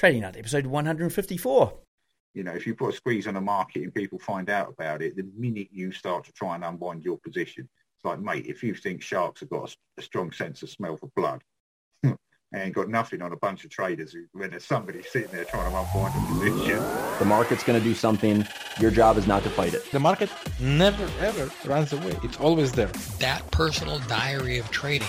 Trading Nut, episode 154. You know, if you put a squeeze on the market and people find out about it, the minute you start to try and unwind your position, it's like, mate, if you think sharks have got a, a strong sense of smell for blood, and got nothing on a bunch of traders who, when there's somebody sitting there trying to unwind a position. The market's going to do something. Your job is not to fight it. The market never ever runs away. It's always there. That personal diary of trading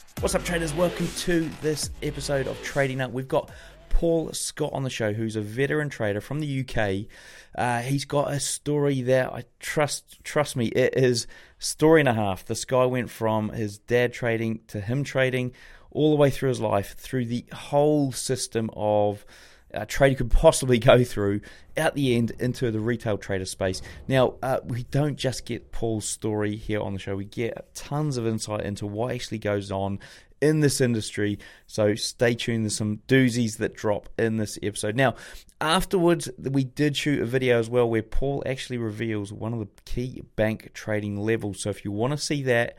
What's up, traders? Welcome to this episode of Trading Nut. We've got Paul Scott on the show, who's a veteran trader from the UK. Uh, he's got a story there. I trust. Trust me, it is story and a half. This guy went from his dad trading to him trading, all the way through his life, through the whole system of a trader could possibly go through at the end into the retail trader space. Now, uh, we don't just get Paul's story here on the show, we get tons of insight into what actually goes on in this industry. So stay tuned. There's some doozies that drop in this episode. Now, afterwards, we did shoot a video as well where Paul actually reveals one of the key bank trading levels. So if you want to see that,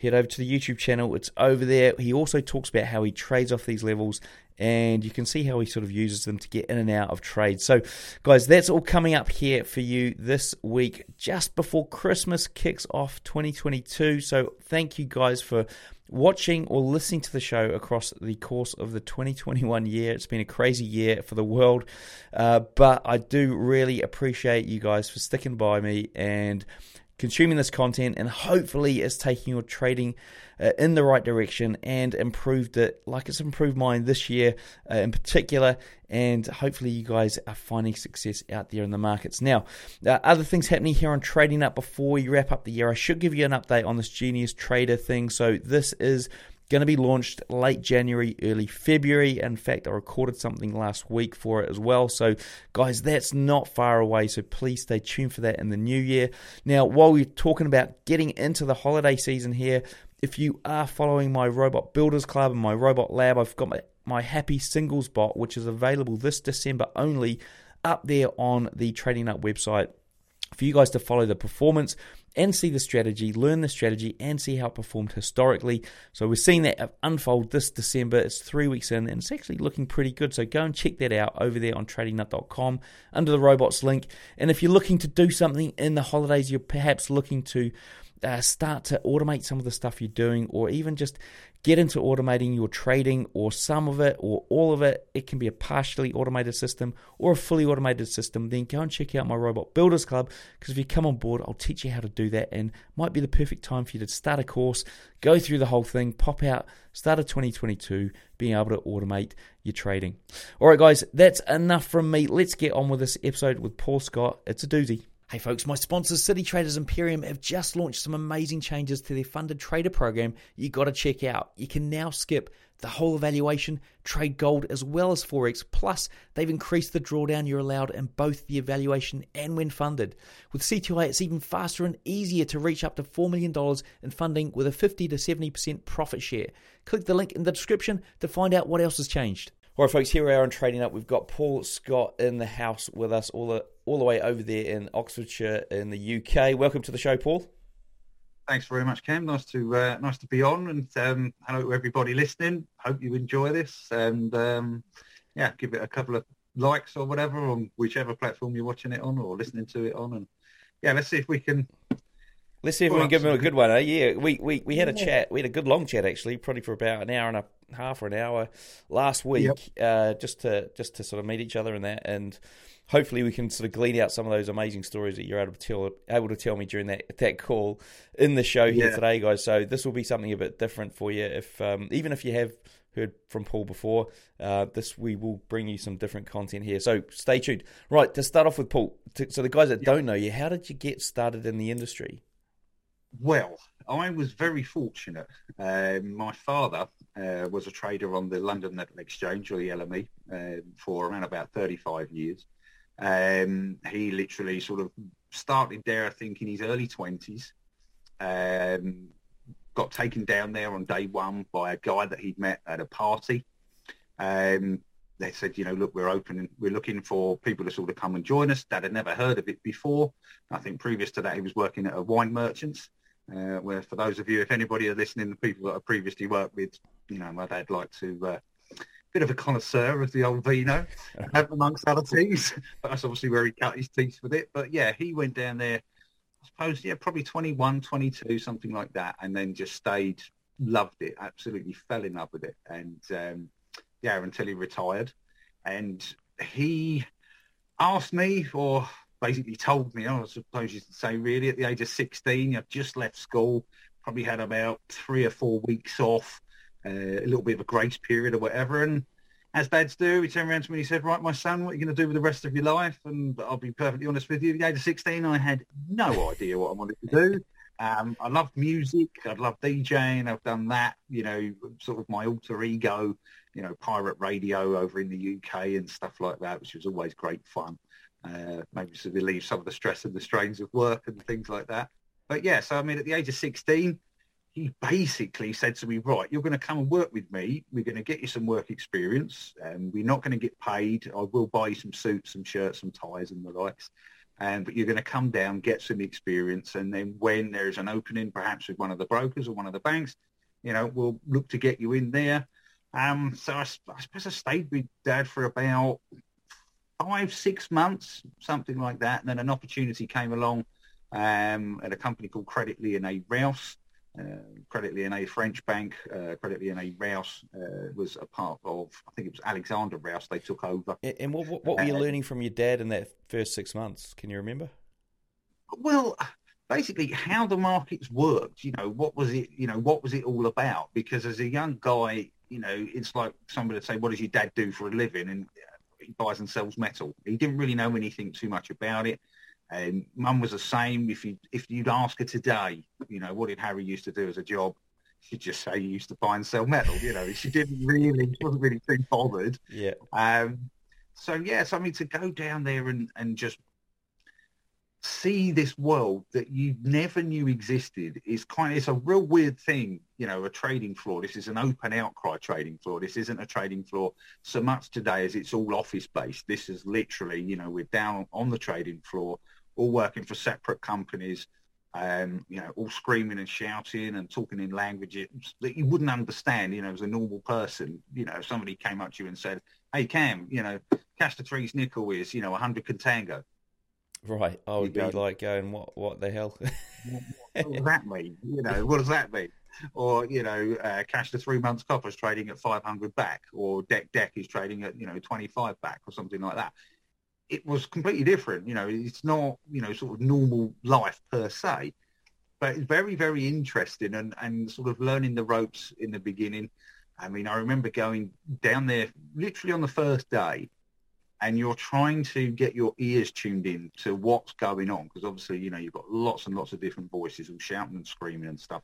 head over to the YouTube channel. It's over there. He also talks about how he trades off these levels and you can see how he sort of uses them to get in and out of trades. So, guys, that's all coming up here for you this week, just before Christmas kicks off 2022. So, thank you guys for watching or listening to the show across the course of the 2021 year. It's been a crazy year for the world, uh, but I do really appreciate you guys for sticking by me and consuming this content, and hopefully, it's taking your trading uh, in the right direction and improved it like it's improved mine this year uh, in particular. And hopefully, you guys are finding success out there in the markets. Now, uh, other things happening here on Trading Nut before we wrap up the year. I should give you an update on this Genius Trader thing. So, this is going to be launched late January, early February. In fact, I recorded something last week for it as well. So, guys, that's not far away. So, please stay tuned for that in the new year. Now, while we're talking about getting into the holiday season here, if you are following my Robot Builders Club and my Robot Lab, I've got my, my Happy Singles bot, which is available this December only, up there on the Trading Nut website for you guys to follow the performance and see the strategy, learn the strategy, and see how it performed historically. So we're seeing that unfold this December. It's three weeks in, and it's actually looking pretty good. So go and check that out over there on tradingnut.com under the robots link. And if you're looking to do something in the holidays, you're perhaps looking to uh, start to automate some of the stuff you're doing, or even just get into automating your trading or some of it or all of it. It can be a partially automated system or a fully automated system. Then go and check out my Robot Builders Club because if you come on board, I'll teach you how to do that and might be the perfect time for you to start a course, go through the whole thing, pop out, start of 2022, being able to automate your trading. All right, guys, that's enough from me. Let's get on with this episode with Paul Scott. It's a doozy. Hey folks, my sponsors City Traders Imperium have just launched some amazing changes to their funded trader program you got to check out. You can now skip the whole evaluation, trade gold as well as Forex, plus they've increased the drawdown you're allowed in both the evaluation and when funded. With CTI, it's even faster and easier to reach up to $4 million in funding with a 50 to 70% profit share. Click the link in the description to find out what else has changed. All right, folks, here we are on Trading Nut. We've got Paul Scott in the house with us, all the all the way over there in Oxfordshire in the UK. Welcome to the show, Paul. Thanks very much, Cam. Nice to uh, nice to be on, and um, hello to everybody listening. Hope you enjoy this, and um, yeah, give it a couple of likes or whatever on whichever platform you're watching it on or listening to it on, and yeah, let's see if we can Let's see if we can give him a good one. Eh? Yeah, we, we, we had a chat. We had a good long chat actually, probably for about an hour and a half or an hour last week, yep. uh, just to just to sort of meet each other and that, and hopefully we can sort of glean out some of those amazing stories that you're able to tell able to tell me during that that call in the show here yeah. today, guys. So this will be something a bit different for you. If um, even if you have heard from Paul before, uh, this we will bring you some different content here. So stay tuned. Right to start off with Paul. To, so the guys that yep. don't know you, how did you get started in the industry? Well, I was very fortunate. Um, my father uh, was a trader on the London Metal Exchange, or the LME, uh, for around about 35 years. Um, he literally sort of started there, I think, in his early 20s. Um, got taken down there on day one by a guy that he'd met at a party. Um, they said, you know, look, we're open. We're looking for people to sort of come and join us. Dad had never heard of it before. I think previous to that, he was working at a wine merchant's. Uh, where for those of you, if anybody are listening, the people that I previously worked with, you know, my dad liked to uh, bit of a connoisseur of the old vino, amongst other things. But that's obviously where he cut his teeth with it. But yeah, he went down there, I suppose, yeah, probably 21, 22, something like that, and then just stayed, loved it, absolutely fell in love with it. And um, yeah, until he retired. And he asked me, or basically told me, I suppose you could say really, at the age of 16, I'd just left school, probably had about three or four weeks off, uh, a little bit of a grace period or whatever. And as dads do, he turned around to me and he said, right, my son, what are you going to do with the rest of your life? And I'll be perfectly honest with you, at the age of 16, I had no idea what I wanted to do. Um, I loved music. I love DJing. I've done that, you know, sort of my alter ego, you know, pirate radio over in the UK and stuff like that, which was always great fun. Uh, maybe to relieve some of the stress and the strains of work and things like that. But yeah, so I mean, at the age of 16, he basically said to me, right, you're going to come and work with me. We're going to get you some work experience. and we're not going to get paid. I will buy you some suits, some shirts, some ties and the likes. Um, but you're going to come down, get some experience. And then when there's an opening, perhaps with one of the brokers or one of the banks, you know, we'll look to get you in there. Um, so I, I suppose I stayed with Dad for about five, six months, something like that. And then an opportunity came along um, at a company called Credit Lyonnais Rouse. Uh, Credit Lyonnais French Bank, uh, Credit Lyonnais Rouse uh, was a part of, I think it was Alexander Rouse they took over. And what, what, what were you uh, learning from your dad in that first six months? Can you remember? Well, basically how the markets worked, you know, what was it, you know, what was it all about? Because as a young guy, you know, it's like somebody would say, what does your dad do for a living? And he buys and sells metal. He didn't really know anything too much about it. And mum was the same. If you if you'd ask her today, you know, what did Harry used to do as a job? She'd just say he used to buy and sell metal. You know, she didn't really wasn't really too bothered. Yeah. Um. So yes, yeah, I mean to go down there and and just see this world that you never knew existed is kind of, it's a real weird thing, you know, a trading floor. This is an open outcry trading floor. This isn't a trading floor so much today as it's all office based. This is literally, you know, we're down on the trading floor, all working for separate companies, um, you know, all screaming and shouting and talking in languages that you wouldn't understand, you know, as a normal person. You know, if somebody came up to you and said, hey, Cam, you know, cash to three's nickel is, you know, 100 contango Right, I would be go, like going, "What? What the hell?" what does that mean? You know, what does that mean? Or you know, uh, cash to three months copper is trading at five hundred back, or deck deck is trading at you know twenty five back, or something like that. It was completely different. You know, it's not you know sort of normal life per se, but it's very very interesting and and sort of learning the ropes in the beginning. I mean, I remember going down there literally on the first day and you're trying to get your ears tuned in to what's going on because obviously you know you've got lots and lots of different voices all shouting and screaming and stuff.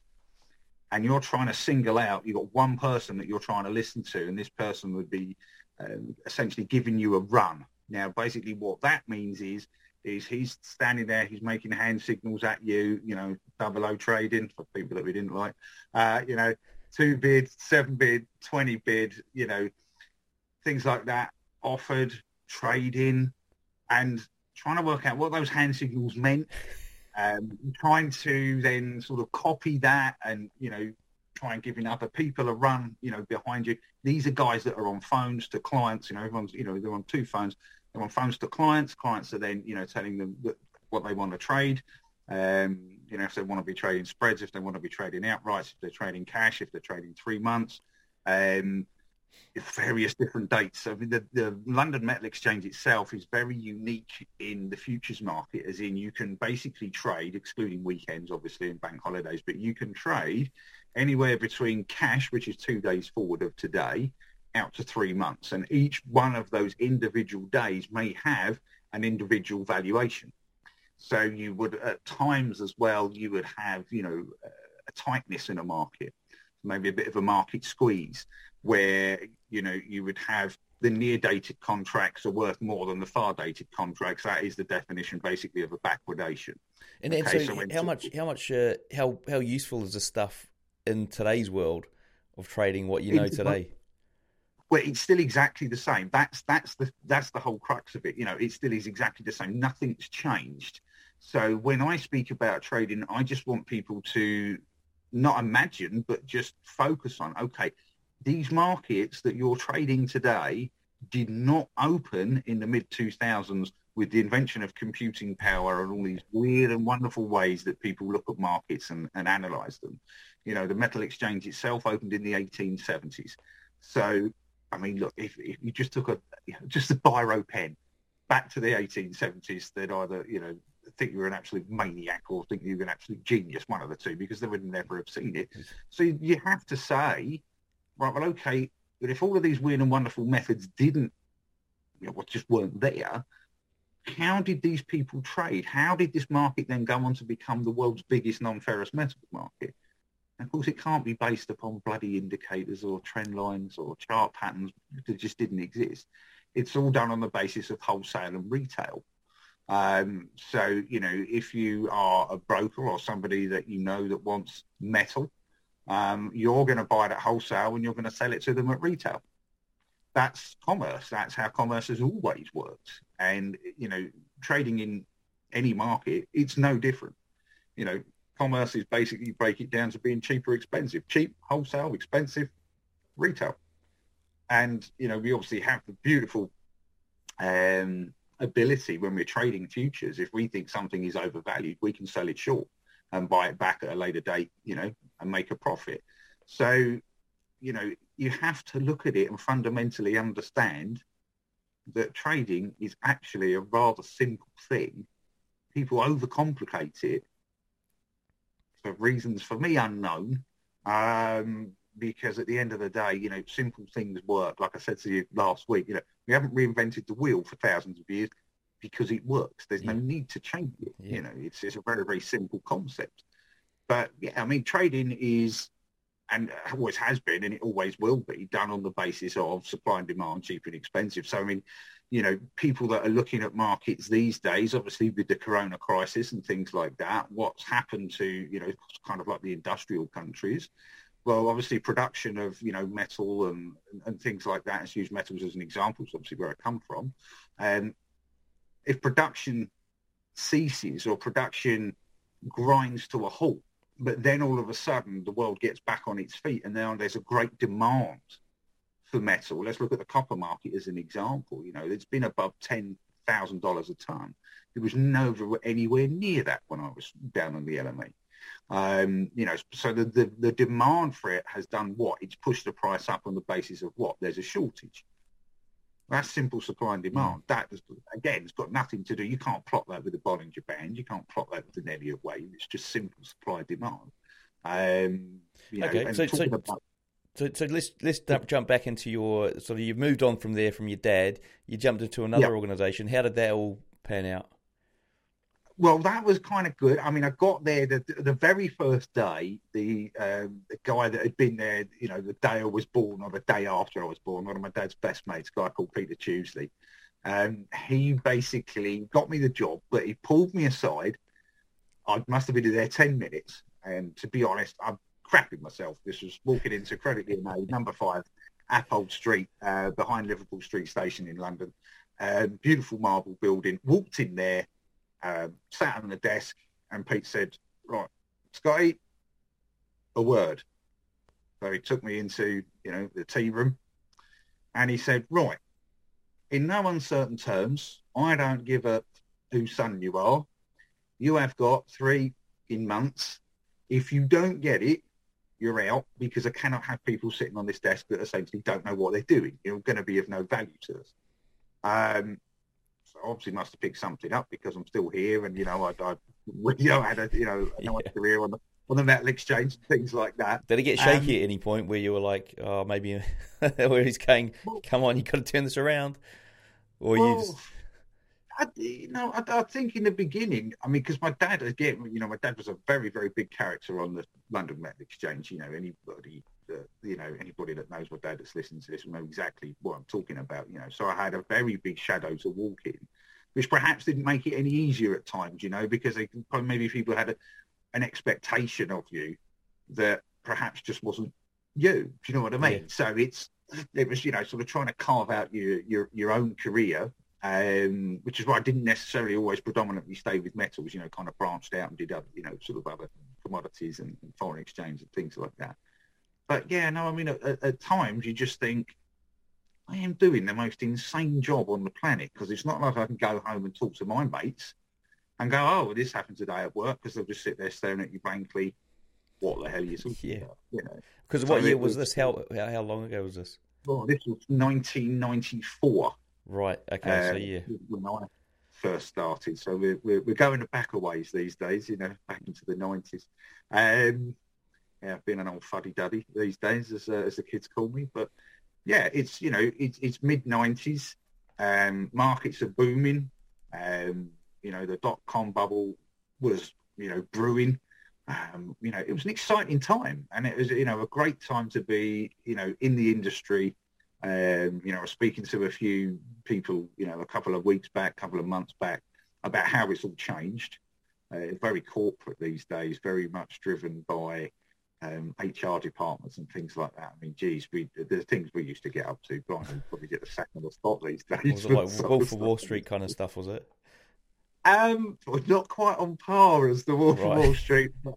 And you're trying to single out you've got one person that you're trying to listen to and this person would be uh, essentially giving you a run. Now basically what that means is is he's standing there he's making hand signals at you you know double o trading for people that we didn't like uh, you know two bid seven bid 20 bid you know things like that offered trading, and trying to work out what those hand signals meant. Um, trying to then sort of copy that and, you know, try and giving other people a run, you know, behind you. These are guys that are on phones to clients, you know, everyone's, you know, they're on two phones. They're on phones to clients. Clients are then, you know, telling them what they want to trade. Um, you know, if they want to be trading spreads, if they want to be trading outrights, if they're trading cash, if they're trading three months. Um, various different dates. I mean, the, the London Metal Exchange itself is very unique in the futures market, as in you can basically trade, excluding weekends, obviously, and bank holidays, but you can trade anywhere between cash, which is two days forward of today, out to three months. And each one of those individual days may have an individual valuation. So you would, at times as well, you would have, you know, a tightness in a market, maybe a bit of a market squeeze where you know you would have the near-dated contracts are worth more than the far-dated contracts. That is the definition, basically, of a backwardation. And, and so, so how much, how much, uh, how how useful is this stuff in today's world of trading? What you know today? Well, it's still exactly the same. That's that's the that's the whole crux of it. You know, it still is exactly the same. Nothing's changed. So when I speak about trading, I just want people to not imagine, but just focus on, okay, these markets that you're trading today did not open in the mid 2000s with the invention of computing power and all these weird and wonderful ways that people look at markets and, and analyze them. You know, the metal exchange itself opened in the 1870s. So, I mean, look, if, if you just took a just a biro pen back to the 1870s, they'd either, you know, think you were an absolute maniac or think you were an absolute genius, one of the two, because they would never have seen it. So you have to say, right, well, okay, but if all of these weird and wonderful methods didn't, you know, just weren't there, how did these people trade? How did this market then go on to become the world's biggest non-ferrous metals market? And of course, it can't be based upon bloody indicators or trend lines or chart patterns that just didn't exist. It's all done on the basis of wholesale and retail. Um, so, you know, if you are a broker or somebody that you know that wants metal, um, you're going to buy it at wholesale and you're going to sell it to them at retail that's commerce. That's how commerce has always worked. And, you know, trading in any market, it's no different. You know, commerce is basically break it down to being cheap or expensive. Cheap, wholesale, expensive, retail. And, you know, we obviously have the beautiful um, ability when we're trading futures. If we think something is overvalued, we can sell it short and buy it back at a later date, you know, and make a profit. So, you know, you have to look at it and fundamentally understand that trading is actually a rather simple thing. People overcomplicate it for reasons for me unknown. Um, because at the end of the day, you know, simple things work. Like I said to you last week, you know, we haven't reinvented the wheel for thousands of years because it works. There's yeah. no need to change it. Yeah. You know, it's, it's a very, very simple concept. But yeah, I mean, trading is and always has been, and it always will be, done on the basis of supply and demand, cheap and expensive. So, I mean, you know, people that are looking at markets these days, obviously with the corona crisis and things like that, what's happened to, you know, kind of like the industrial countries, well, obviously production of, you know, metal and, and things like that, let's use metals as an example, it's obviously where I come from. And if production ceases or production grinds to a halt, but then all of a sudden the world gets back on its feet and now there's a great demand for metal. Let's look at the copper market as an example. You know, it's been above ten thousand dollars a ton. It was never anywhere near that when I was down on the LME. Um, you know, so the, the, the demand for it has done what? It's pushed the price up on the basis of what? There's a shortage. That's simple supply and demand. That, again, it's got nothing to do. You can't plot that with a Bollinger Band. You can't plot that with an Elliott wave. It's just simple supply and demand. Um, you know, okay, so, so, about... so, so, let's let's jump back into your sort of you've moved on from there from your dad. You jumped into another yep. organisation. How did that all pan out? Well, that was kind of good. I mean, I got there the, the very first day. The, um, the guy that had been there, you know, the day I was born or the day after I was born, one of my dad's best mates, a guy called Peter Tuesley. Um, he basically got me the job, but he pulled me aside. I must have been there 10 minutes. And to be honest, I'm crapping myself. This was walking into Credit Lyonnais, number five, Appold Street, uh, behind Liverpool Street Station in London. Um, beautiful marble building. Walked in there um, sat on the desk, and Pete said, "Right, Scotty, a word." So he took me into you know the tea room, and he said, "Right, in no uncertain terms, I don't give up whose son you are. You have got three in months. If you don't get it, you're out because I cannot have people sitting on this desk that essentially don't know what they're doing. You're going to be of no value to us. Um, obviously must have picked something up because I'm still here, and you know, I, I you know, had a you know, a yeah. career on the on the metal exchange things like that. Did it get shaky um, at any point where you were like, oh, maybe where he's going, come on, you got to turn this around, or well, you just. I, you know, I, I, think in the beginning, I mean, because my dad, again, you know, my dad was a very, very big character on the London Metal Exchange. You know, anybody uh, you know, anybody that knows my dad that's listening to this will know exactly what I'm talking about. You know, so I had a very big shadow to walk in, which perhaps didn't make it any easier at times. You know, because they, maybe people had a, an expectation of you that perhaps just wasn't you. Do you know what I mean? Yeah. So it's it was you know sort of trying to carve out your your your own career um, which is why I didn't necessarily always predominantly stay with metals, you know, kind of branched out and did other, you know, sort of other commodities and foreign exchange and things like that. But yeah, no, I mean, at, at, times you just think, I am doing the most insane job on the planet because it's not like I can go home and talk to my mates and go, oh, this happened today at work because they'll just sit there staring at you blankly. What the hell are you talking yeah. about? You know. Because so what year was, was this? How how long ago was this? Well, this was 1994. Right. Okay. so yeah. When I first started, so we're we're, we're going back a ways these days. You know, back into the nineties. Um, yeah, been an old fuddy duddy these days, as uh, as the kids call me. But yeah, it's you know it's it's mid nineties. Um, markets are booming. Um, you know, the dot com bubble was you know brewing. Um, you know, it was an exciting time, and it was you know a great time to be you know in the industry um, you know, I was speaking to a few people, you know, a couple of weeks back, a couple of months back, about how it's all changed. Uh, very corporate these days, very much driven by um, HR departments and things like that. I mean, geez, we the things we used to get up to, Brian, probably get the second or spot these days. Was it like Wolf of Wall Street kind of stuff, was it? Um, not quite on par as the Wolf right. of Wall Street. But,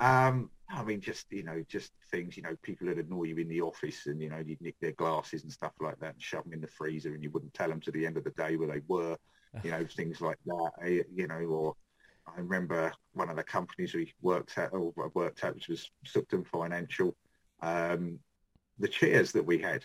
um, I mean, just you know, just things. You know, people that annoy you in the office, and you know, you'd nick their glasses and stuff like that, and shove them in the freezer, and you wouldn't tell them to the end of the day where they were. You know, things like that. Eh, you know, or I remember one of the companies we worked at, or worked at, which was Sucden Financial. Um, the chairs that we had,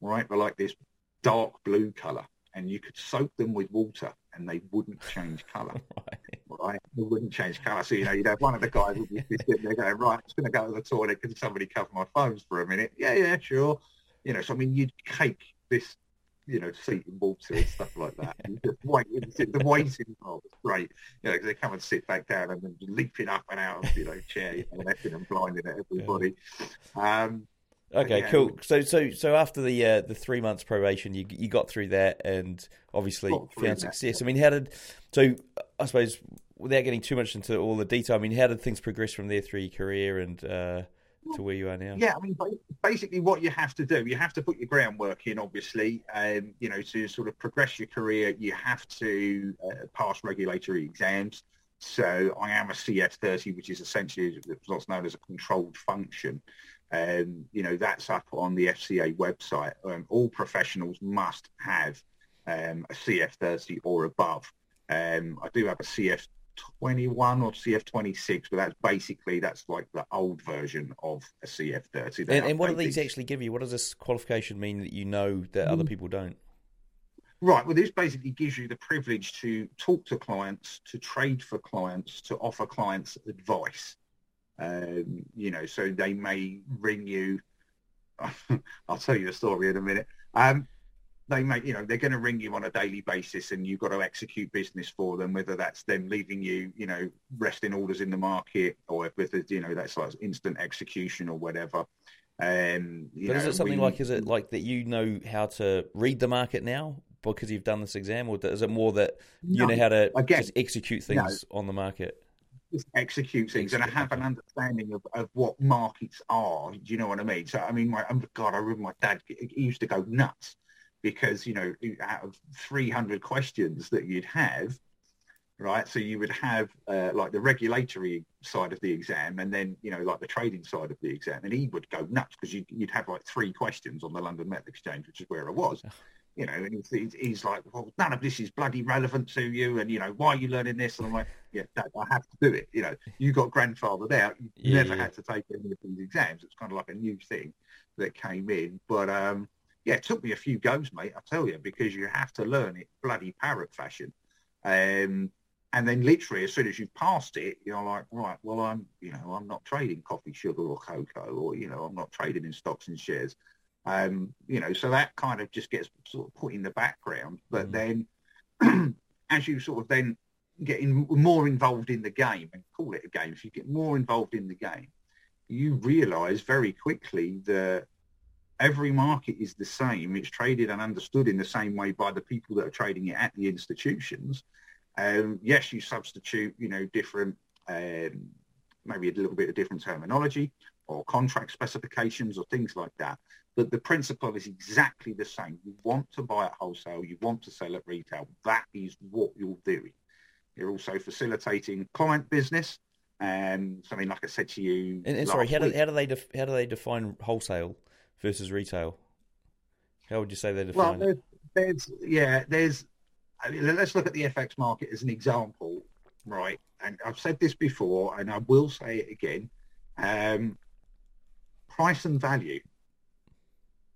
right, were like this dark blue color, and you could soak them with water, and they wouldn't change color. right? They wouldn't change colour. So, you know, you'd have one of the guys would be sitting there going, right, I'm just going to go to the toilet. Can somebody cover my phones for a minute? Yeah, yeah, sure. You know, so I mean, you'd cake this, you know, seat in water and stuff like that. And the waiting involved was great. You know, because they come and sit back down and then leaping up and out of, you know, chair, you know, and blinding at everybody. Um, Okay, yeah, cool. So, so, so after the uh, the three months probation, you you got through that, and obviously found success. I mean, how did? So, I suppose without getting too much into all the detail, I mean, how did things progress from there through your career and uh, to where you are now? Yeah, I mean, basically, what you have to do, you have to put your groundwork in. Obviously, um, you know, to sort of progress your career, you have to uh, pass regulatory exams. So, I am a CF30, which is essentially what's known as a controlled function. Um, you know, that's up on the FCA website. Um, all professionals must have um, a CF30 or above. Um, I do have a CF21 or CF26, but that's basically that's like the old version of a CF30. And, and, what do these actually give you? What does this qualification mean that you know that other mm. people don't? Right. Well, this basically gives you the privilege to talk to clients, to trade for clients, to offer clients advice. Um, you know, so they may ring you. I'll tell you a story in a minute. Um, they may, you know, they're going to ring you on a daily basis, and you've got to execute business for them. Whether that's them leaving you, you know, resting orders in the market, or whether you know that's like instant execution or whatever. Um, but know, is it something we, like is it like that you know how to read the market now because you've done this exam, or is it more that you no, know how to again, just execute things no. on the market? just execute things and I have an understanding of, of what markets are. Do you know what I mean? So, I mean, my, oh God, I remember my dad he used to go nuts because, you know, out of 300 questions that you'd have, right? So you would have uh, like the regulatory side of the exam and then, you know, like the trading side of the exam. And he would go nuts because you'd, you'd have like three questions on the London Metal Exchange, which is where I was you know, and he's, he's, like, well, none of this is bloody relevant to you, and you know, why are you learning this? And I'm like, yeah, Dad, I have to do it. You know, you got grandfathered out. You yeah, never yeah. had to take any of these exams. It's kind of like a new thing that came in. But um, yeah, it took me a few goes, mate. I tell you, because you have to learn it bloody parrot fashion. Um, and then literally, as soon as you've passed it, you're like, right, well, I'm, you know, I'm not trading coffee, sugar, or cocoa, or you know, I'm not trading in stocks and shares. Um, you know, so that kind of just gets sort of put in the background. But mm. then as you sort of then getting more involved in the game and call it a game, if you get more involved in the game, you realize very quickly that every market is the same. It's traded and understood in the same way by the people that are trading it at the institutions. Um, yes, you substitute, you know, different, um, maybe a little bit of different terminology or contract specifications or things like that. But the principle is exactly the same. You want to buy at wholesale, you want to sell at retail. That is what you're doing. You're also facilitating client business. And something like I said to you. And, and sorry, how do, how do they def, how do they define wholesale versus retail? How would you say they define well, there's, there's yeah, there's. I mean, let's look at the FX market as an example, right? And I've said this before, and I will say it again. Um, price and value.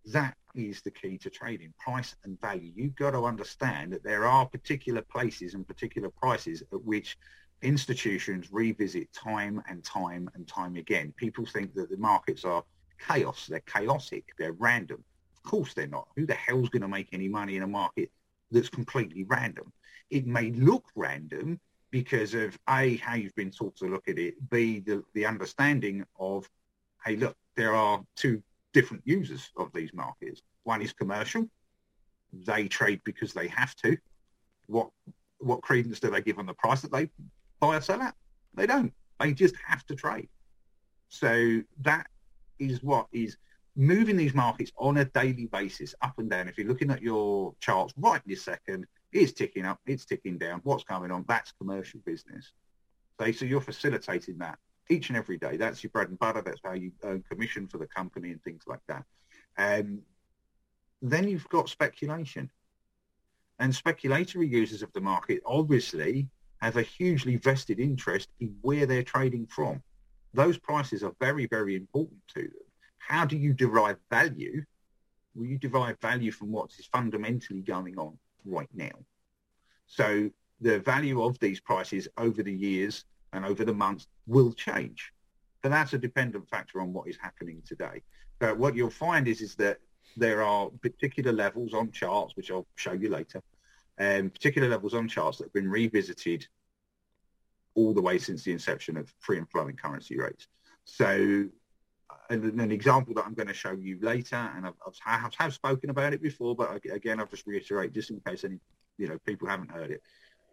That is the key to trading, price and value. You've got to understand that there are particular places and particular prices at which institutions revisit time and time and time again. People think that the markets are chaos. They're chaotic. They're random. Of course they're not. Who the hell's going to make any money in a market that's completely random? It may look random because of A, how you've been taught to look at it, B, the, the understanding of, hey, look, there are two different users of these markets. One is commercial. They trade because they have to. What what credence do they give on the price that they buy or sell at? They don't. They just have to trade. So that is what is moving these markets on a daily basis, up and down. If you're looking at your charts right this second, it's ticking up, it's ticking down. What's going on? That's commercial business. So, so you're facilitating that each and every day. That's your bread and butter. That's how you earn commission for the company and things like that. Um, then you've got speculation. And speculatory users of the market obviously have a hugely vested interest in where they're trading from. Those prices are very, very important to them. How do you derive value? Well, you derive value from what is fundamentally going on right now. So the value of these prices over the years and over the months will change. But that's a dependent factor on what is happening today. But what you'll find is, is that there are particular levels on charts, which I'll show you later, um, particular levels on charts that have been revisited all the way since the inception of free and flowing currency rates. So an, an example that I'm going to show you later, and I've, I've, have spoken about it before, but again, I'll just reiterate just in case any you know people haven't heard it.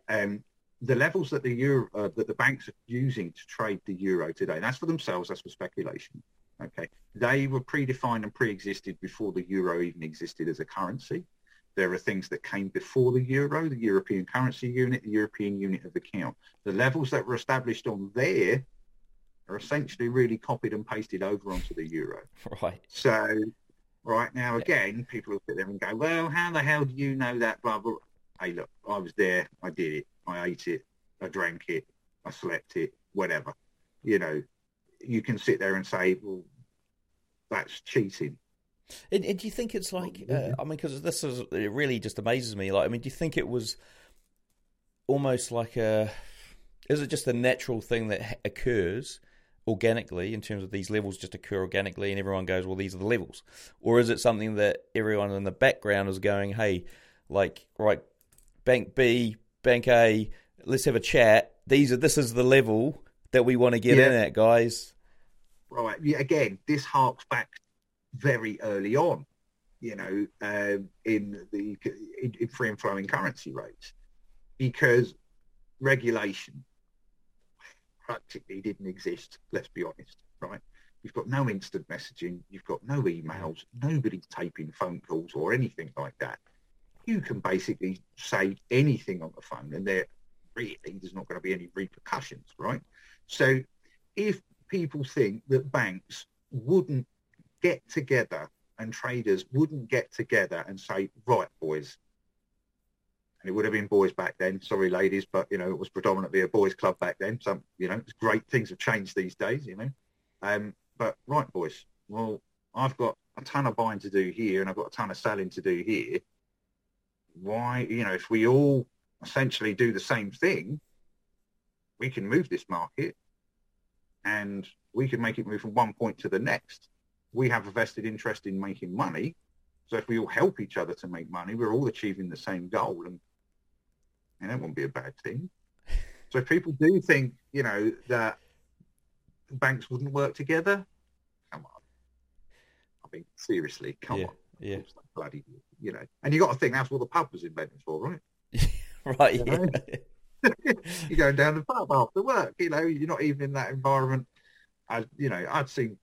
Um, the levels that the euro uh, that the banks are using to trade the euro today, that's for themselves, that's for speculation. Okay, they were predefined and pre-existed before the euro even existed as a currency. There are things that came before the euro, the European currency unit, the European unit of account. The levels that were established on there are essentially really copied and pasted over onto the euro. Right. So, right now, again, people will sit there and go, well, how the hell do you know that? Blah, blah. Hey, look, I was there. I did it. I ate it. I drank it. I slept it. Whatever. You know, you can sit there and say, well, that's cheating. And, and do you think it's like? Uh, I mean, because this is it really just amazes me. Like, I mean, do you think it was almost like a? Is it just a natural thing that occurs organically in terms of these levels just occur organically, and everyone goes, "Well, these are the levels," or is it something that everyone in the background is going, "Hey, like, right, bank B, bank A, let's have a chat. These are this is the level that we want to get yeah. in at, guys." Right. Yeah, again, this harks back very early on, you know, um, in the in, in free and flowing currency rates, because regulation practically didn't exist. Let's be honest, right? You've got no instant messaging. You've got no emails. Nobody's taping phone calls or anything like that. You can basically say anything on the phone, and there really there's not going to be any repercussions, right? So if people think that banks wouldn't get together and traders wouldn't get together and say, right, boys, and it would have been boys back then. Sorry, ladies, but you know it was predominantly a boys' club back then. So you know great. Things have changed these days, you know. Um, but right, boys. Well, I've got a ton of buying to do here, and I've got a ton of selling to do here. Why, you know, if we all essentially do the same thing, we can move this market, and we can make it move from one point to the next we have a vested interest in making money. So if we all help each other to make money, we're all achieving the same goal, and, and that won't be a bad thing. So if people do think, you know, that banks wouldn't work together, come on. I mean, seriously, come yeah, on. Yeah. Bloody, you know. And you got to think that's what the pub was invented for, right? right. You know? you're going down the pub after work. You know, you're not even in that environment. I, you know, I'd seen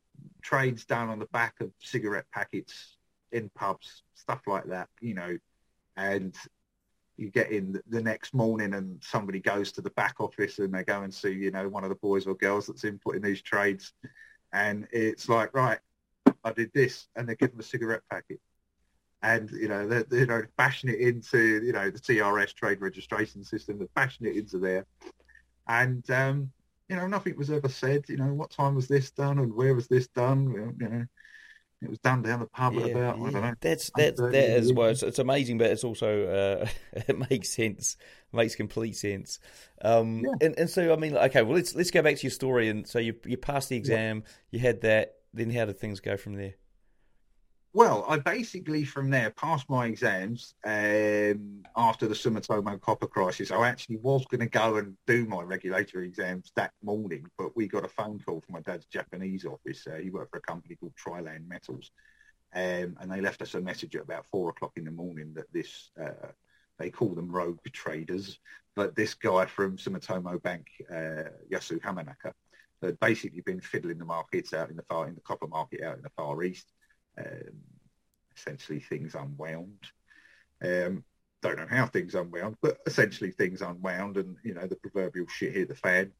trades down on the back of cigarette packets in pubs, stuff like that. You know, and you get in the next morning and somebody goes to the back office and they go and see, you know, one of the boys or girls that's inputting these trades, and it's like, right, I did this, and they give them a cigarette packet and you know they're, you know bashing it into you know the TRS trade registration system, they're bashing it into there, and um, you know nothing was ever said. You know what time was this done and where was this done? You know it was done down the pub yeah, at about yeah. I don't know. That's that's that is well, it's, it's, amazing, but it's also uh, it makes sense, makes complete sense. Um, yeah. and and so I mean, okay, well let's let's go back to your story. And so you you passed the exam, you had that. Then how did things go from there? Well, I basically from there passed my exams um, after the Sumitomo copper crisis. I actually was going to go and do my regulatory exams that morning, but we got a phone call from my dad's Japanese office. Uh, he worked for a company called Triland Metals, um, and they left us a message at about four o'clock in the morning that this uh, they call them rogue traders, but this guy from Sumitomo Bank, uh, Yasu Hamanaka, had basically been fiddling the markets out in the far in the copper market out in the Far East um, essentially things unwound. Um, don't know how things unwound, but essentially things unwound, and you know the proverbial shit hit the fan.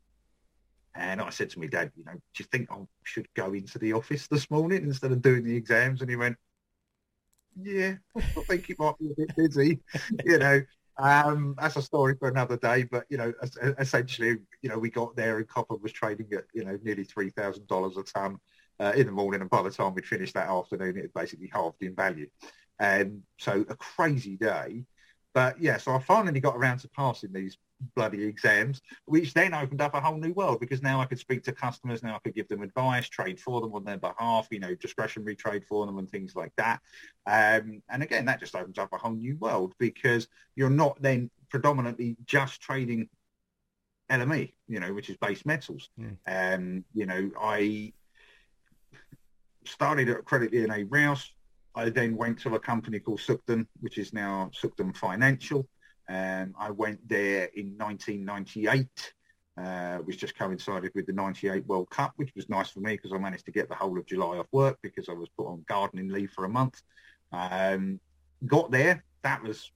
And I said to my dad, you know, do you think I should go into the office this morning instead of doing the exams? And he went, yeah, I think it might be a bit busy, you know. Um, that's a story for another day, but you know, essentially, you know, we got there and copper was trading at you know nearly three thousand dollars a ton uh, in the morning, and by the time we'd finished that afternoon, it had basically halved in value. And so a crazy day. But yeah, so I finally got around to passing these bloody exams, which then opened up a whole new world because now I could speak to customers, now I could give them advice, trade for them on their behalf, you know, discretionary trade for them and things like that. Um, and again, that just opens up a whole new world because you're not then predominantly just trading LME, you know, which is base metals. Mm. Um, you know, I started at Credit Lyonnais Rouse. I then went to a company called Sucden, which is now Sucden Financial. Um, I went there in 1998, uh, which just coincided with the 98 World Cup, which was nice for me because I managed to get the whole of July off work because I was put on gardening leave for a month. Um, got there. That was,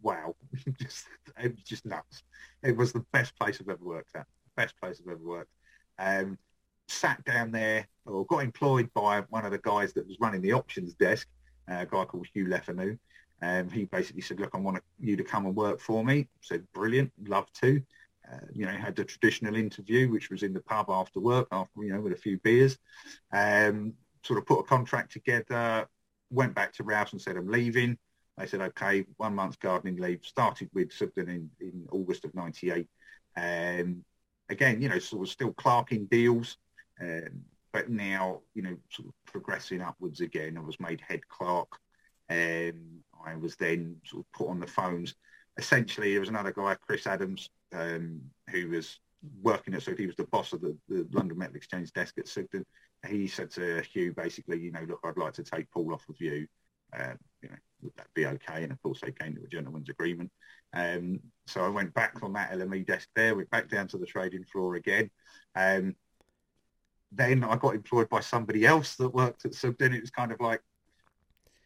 wow, just, it was just nuts. It was the best place I've ever worked at. Best place I've ever worked. Um, sat down there or got employed by one of the guys that was running the options desk, a guy called Hugh Lefanu. Um, he basically said, look, I want you to come and work for me. I said, brilliant, love to. Uh, you know, had the traditional interview, which was in the pub after work, after, you know, with a few beers. Um, sort of put a contract together, went back to Rouse and said, I'm leaving. They said, okay, one month's gardening leave. Started with Sucden in, in August of 98. Um, again, you know, sort of still clerking deals. Um, but now, you know, sort of progressing upwards again. I was made head clerk. Um, I was then sort of put on the phones. Essentially, there was another guy, Chris Adams, um, who was working at, so he was the boss of the, the London Metal Exchange desk at Sucden. He said to Hugh, basically, you know, look, I'd like to take Paul off of you. Um, you know, would that be okay? And of course, they came to a gentleman's agreement. Um, so I went back on that LME desk there, went back down to the trading floor again. Um, then I got employed by somebody else that worked at Sucden. It was kind of like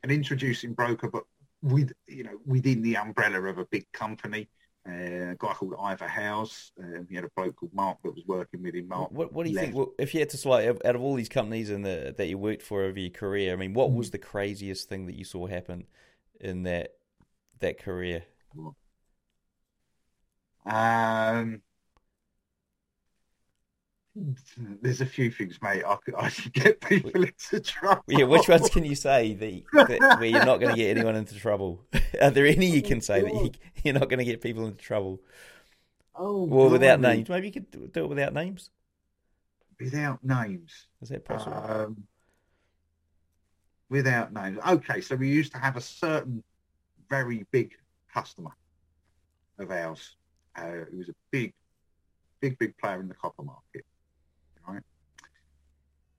an introducing broker, but with you know within the umbrella of a big company. Uh, a guy called Ivor House. Um, he had a bloke called Mark that was working with him. Mark, what, what do you left. think? Well, if you had to select out of all these companies in the, that you worked for over your career, I mean, what was the craziest thing that you saw happen in that that career? Um, there's a few things, mate. I could, I could get people into trouble. Yeah, which ones can you say that, that where you're not going to get anyone into trouble? Are there any you can say that you, are not going to get people into trouble? Oh, well, without names. Maybe you could do it without names. Without names, is that possible? Um, without names. Okay, so we used to have a certain very big customer of ours. Uh, it was a big, big, big player in the copper market?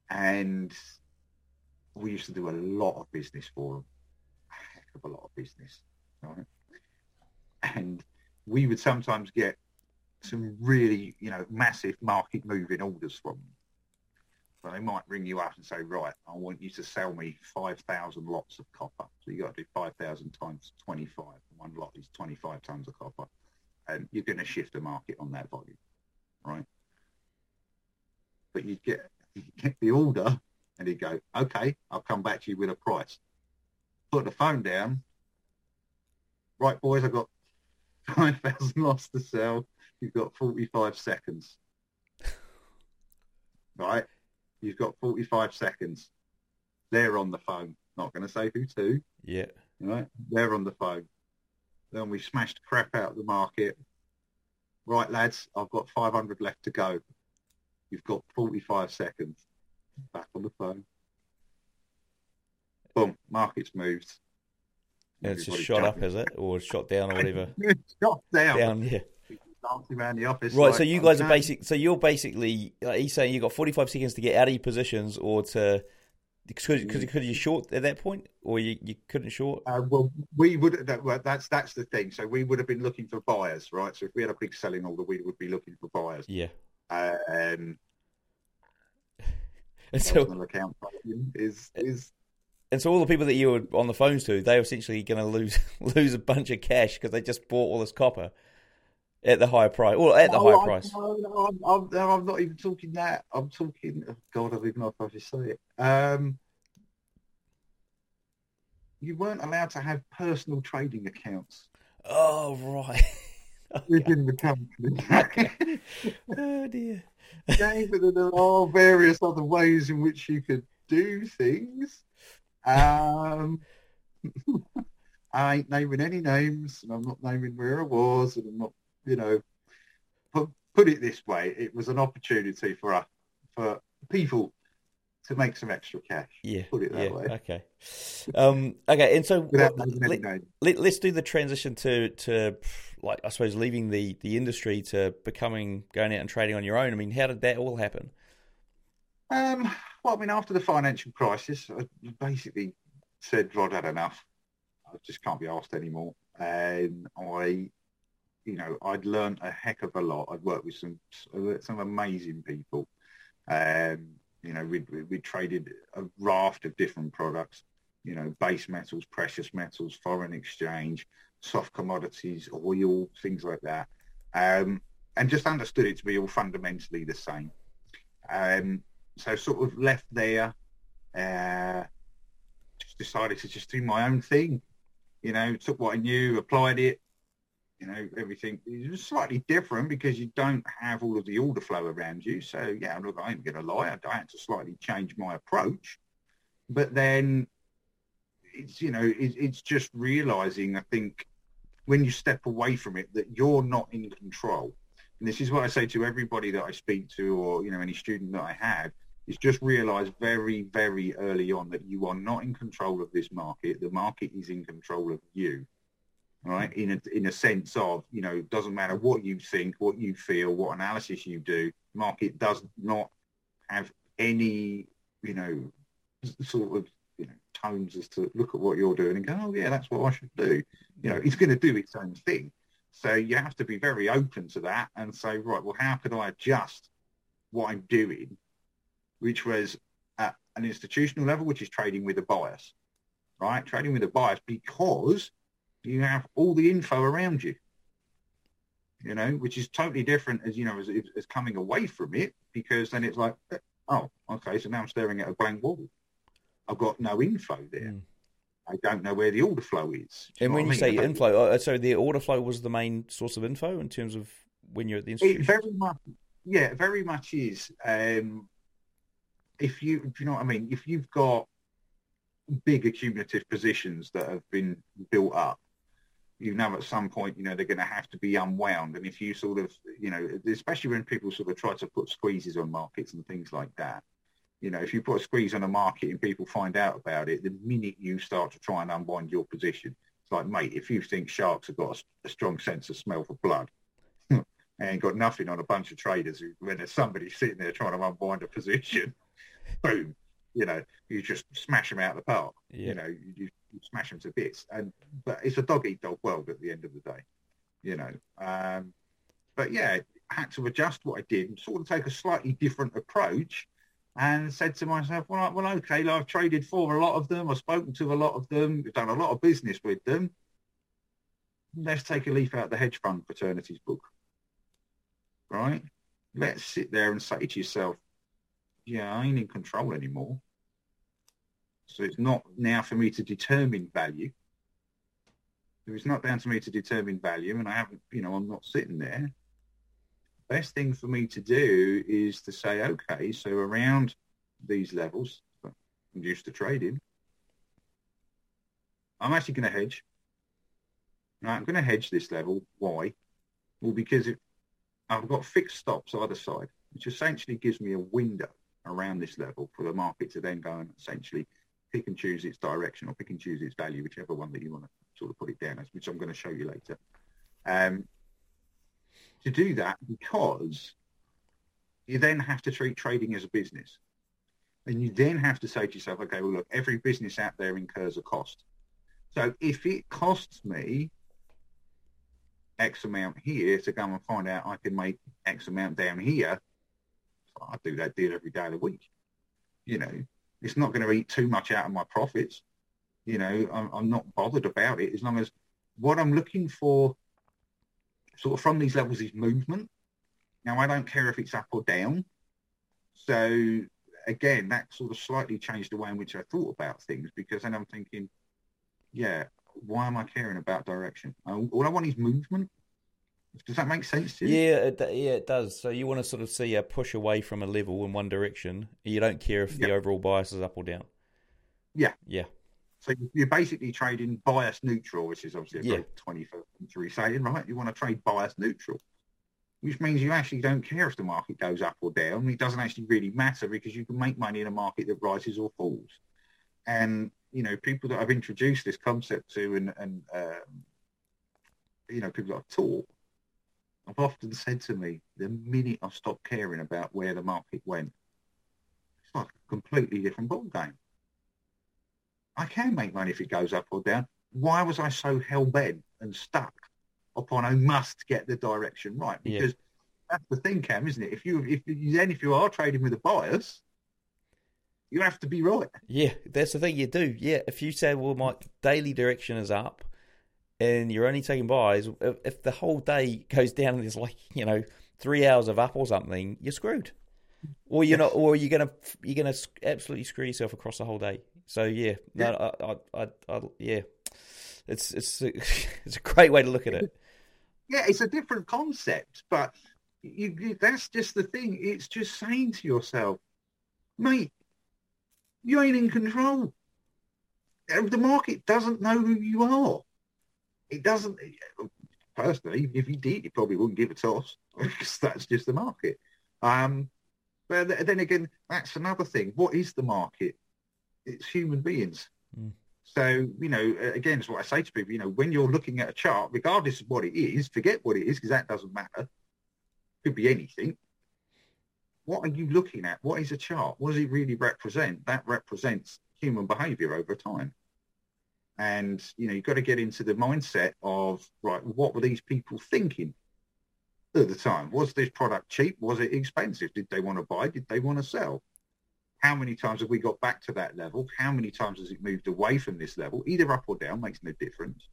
And we used to do a lot of business for them, a heck of a lot of business, right? And we would sometimes get some really, you know, massive market moving orders from them. So they might ring you up and say, right, I want you to sell me 5,000 lots of copper. So you've got to do 5,000 times 25. One lot is 25 tons of copper. And you're going to shift the market on that volume, right? But you'd get, get the order and he'd go, okay, I'll come back to you with a price. Put the phone down. Right, boys, I've got 5,000 lots to sell. You've got 45 seconds. Right? You've got 45 seconds. They're on the phone. Not going to say who to. Yeah. Right? They're on the phone. Then we smashed crap out of the market. Right, lads, I've got 500 left to go. You've got 45 seconds. Back on the phone. Boom, market's moved. And it's just shot up, is it? Or shot down or whatever? shot down. Down, yeah. Dancing around the office. Right, like, so you guys are okay. basic. So you're basically like he's saying you've got 45 seconds to get out of your positions, or to because because you short at that point, or you, you couldn't short. Uh, well, we would. That, well, that's that's the thing. So we would have been looking for buyers, right? So if we had a big selling order, we would be looking for buyers. Yeah. Um, And so account is is and so all the people that you were on the phones to, they're essentially going to lose lose a bunch of cash because they just bought all this copper at the higher price, or at the No, higher price. No, I'm, I'm, I'm not even talking that. I'm talking. Oh God, I even know if I should say it. Um, you weren't allowed to have personal trading accounts Oh right. within the company. oh dear. but there are various other ways in which you could do things. Um, I ain't naming any names, and I'm not naming where I was, and I'm not, you know. Put put it this way: it was an opportunity for us, for people to make some extra cash. Yeah. Put it that yeah. way. Okay. Um, okay, and so Without what- naming any let, names. let, us do the transition to to like I suppose leaving the the industry to becoming going out and trading on your own. I mean, how did that all happen? Um, well, I mean, after the financial crisis, I basically said Rod had enough. I just can't be asked anymore. And I, you know, I'd learned a heck of a lot. I'd worked with some some amazing people. Um, you know, we we traded a raft of different products. You know, base metals, precious metals, foreign exchange, soft commodities, oil, things like that. Um, and just understood it to be all fundamentally the same. Um, so sort of left there, uh, just decided to just do my own thing. You know, took what I knew, applied it. You know, everything is slightly different because you don't have all of the order flow around you. So yeah, look, I ain't gonna lie, I had to slightly change my approach. But then it's you know, it, it's just realizing. I think when you step away from it, that you're not in control. And this is what I say to everybody that I speak to, or you know, any student that I have, is just realize very, very early on that you are not in control of this market. The market is in control of you. Right, in a in a sense of you know, doesn't matter what you think, what you feel, what analysis you do. Market does not have any you know sort of you know tones as to look at what you're doing and go, oh yeah, that's what I should do. You know, it's going to do its own thing. So you have to be very open to that and say, right, well, how can I adjust what I'm doing, which was at an institutional level, which is trading with a bias, right? Trading with a bias because you have all the info around you, you know, which is totally different as, you know, as, as coming away from it because then it's like, oh, okay, so now I'm staring at a blank wall. I've got no info there. I don't know where the order flow is. And when you I mean? say inflow, uh, so the order flow was the main source of info in terms of when you're at the institution. It very much, yeah, very much is. Um, if you, if you know what I mean, if you've got big accumulative positions that have been built up, you know at some point, you know, they're going to have to be unwound. And if you sort of, you know, especially when people sort of try to put squeezes on markets and things like that, you know, if you put a squeeze on a market and people find out about it, the minute you start to try and unwind your position, it's like, mate, if you think sharks have got a, a strong sense of smell for blood, and got nothing on a bunch of traders who, when there's somebody sitting there trying to unwind a position, boom, You know, you just smash them out of the park. Yeah. You know, you, you smash them to bits. And but it's a dog eat dog world at the end of the day. You know, um, but yeah, I had to adjust what I did sort of take a slightly different approach. And said to myself, well, well, okay, I've traded for a lot of them. I've spoken to a lot of them. We've done a lot of business with them. Let's take a leaf out the hedge fund fraternity's book, right? Let's sit there and say to yourself, yeah, I ain't in control anymore. So it's not now for me to determine value. If it's not down to me to determine value and I haven't, you know, I'm not sitting there. Best thing for me to do is to say, okay, so around these levels, I'm used to trading, I'm actually going to hedge. I'm going to hedge this level. Why? Well, because I've got fixed stops either side, which essentially gives me a window around this level for the market to then go and essentially pick and choose its direction or pick and choose its value, whichever one that you want to sort of put it down as, which I'm going to show you later. Um, to do that because you then have to treat trading as a business. And you then have to say to yourself, okay, well, look, every business out there incurs a cost. So if it costs me X amount here to go and find out I can make X amount down here, I do that deal every day of the week. You know, it's not going to eat too much out of my profits. You know, I'm, I'm not bothered about it as long as what I'm looking for sort of from these levels is movement. Now, I don't care if it's up or down. So again, that sort of slightly changed the way in which I thought about things because then I'm thinking, yeah, why am I caring about direction? Uh, all I want is movement. Does that make sense to you? Yeah, it, yeah, it does. So you want to sort of see a push away from a level in one direction. You don't care if the overall bias is up or down. Yeah. Yeah. So you're basically trading bias neutral, which is obviously a Yeah. great 21st century saying, right? You want to trade bias neutral, which means you actually don't care if the market goes up or down. It doesn't actually really matter because you can make money in a market that rises or falls. And, you know, people that I've introduced this concept to and, and um, you know, people that I've taught, have often said to me, the minute I stopped caring about where the market went, it's like a completely different ball game. I can make money if it goes up or down. Why was I so hell bent and stuck upon I must get the direction right? Yeah. Because that's the thing, Cam, isn't it? If you if you, then if you are trading with a bias, you have to be right. Yeah, that's the thing you do. Yeah, if you say, well, my daily direction is up, and you're only taking buys, if, if the whole day goes down and there's like you know three hours of up or something, you're screwed. Or you're not, or you're gonna you're gonna absolutely screw yourself across the whole day. So yeah, no, I, I, I, I, yeah, it's it's a, it's a great way to look at it. Yeah, it's a different concept, but you, you, that's just the thing. It's just saying to yourself, mate, you ain't in control. The market doesn't know who you are. It doesn't. Personally, if he did, he probably wouldn't give a toss because that's just the market. Um, but then again, that's another thing. What is the market? It's human beings. Mm. So, you know, again, it's what I say to people, you know, when you're looking at a chart, regardless of what it is, forget what it is because that doesn't matter. Could be anything. What are you looking at? What is a chart? What does it really represent? That represents human behavior over time. And, you know, you've got to get into the mindset of, right, what were these people thinking at the time? Was this product cheap? Was it expensive? Did they want to buy? Did they want to sell? How many times have we got back to that level? How many times has it moved away from this level? Either up or down makes no difference.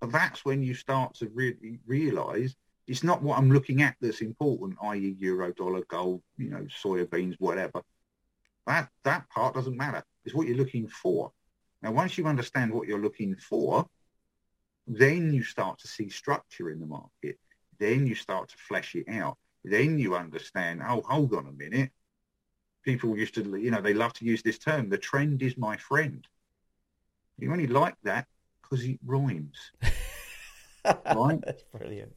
But that's when you start to really realize it's not what I'm looking at that's important, i.e. euro, dollar, gold, you know, soya beans, whatever. That that part doesn't matter. It's what you're looking for. Now, once you understand what you're looking for, then you start to see structure in the market. Then you start to flesh it out. Then you understand, oh, hold on a minute. People used to, you know, they love to use this term, the trend is my friend. You only like that because it rhymes. right? That's brilliant.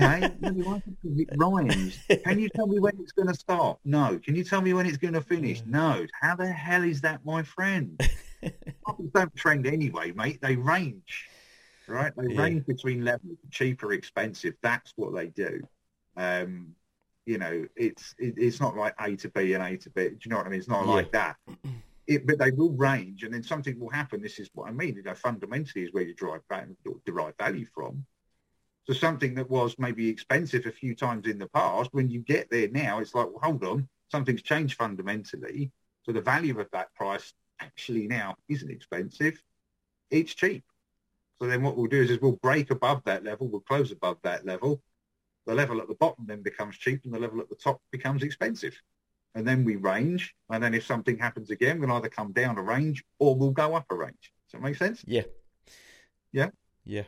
Okay, you like it because it rhymes. Can you tell me when it's going to start? No. Can you tell me when it's going to finish? No. How the hell is that my friend? Markets don't trend anyway, mate. They range, right? They Yeah. range between levels, cheap or expensive. That's what they do. Um, You know, it's it, it's not like A to B and A to B. Do you know what I mean? It's not yeah. like that. It, but they will range, and then something will happen. This is what I mean. You know, fundamentally is where you derive derive value from. So something that was maybe expensive a few times in the past, when you get there now, it's like, well, hold on, something's changed fundamentally. So the value of that price actually now isn't expensive; it's cheap. So then what we'll do is, is we'll break above that level, we'll close above that level. The level at the bottom then becomes cheap and the level at the top becomes expensive. And then we range. And then if something happens again, we'll either come down a range or we'll go up a range. Does that make sense? Yeah. Yeah? Yeah.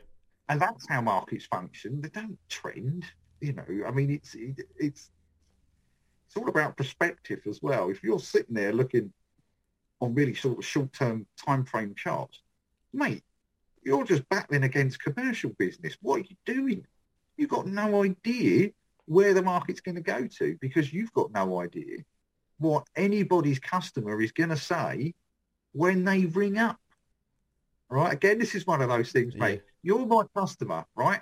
And that's how markets function. They don't trend. You know, I mean, it's it, it's it's all about perspective as well. If you're sitting there looking on really sort of short-term time frame charts, mate, you're just battling against commercial business. What are you doing? You've got no idea where the market's going to go to because you've got no idea what anybody's customer is going to say when they ring up. Right? Again, this is one of those things, yeah. mate. You're my customer, right?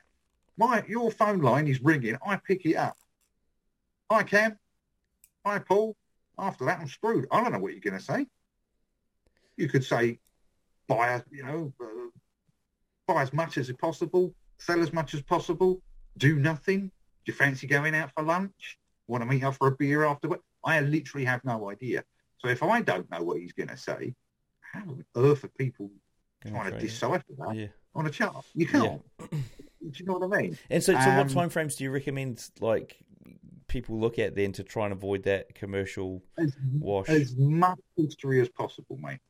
My your phone line is ringing. I pick it up. Hi, Cam. Hi, Paul. After that, I'm screwed. I don't know what you're going to say. You could say, buy you know, uh, buy as much as possible, sell as much as possible, do nothing. Do you fancy going out for lunch? Want to meet up for a beer afterward? I literally have no idea. So if I don't know what he's going to say, how on earth are people trying to decipher that yeah. on a chart? You can't. Yeah. do you know what I mean? And so, so um, what time frames do you recommend? Like people look at then to try and avoid that commercial as, wash? As much history as possible, mate.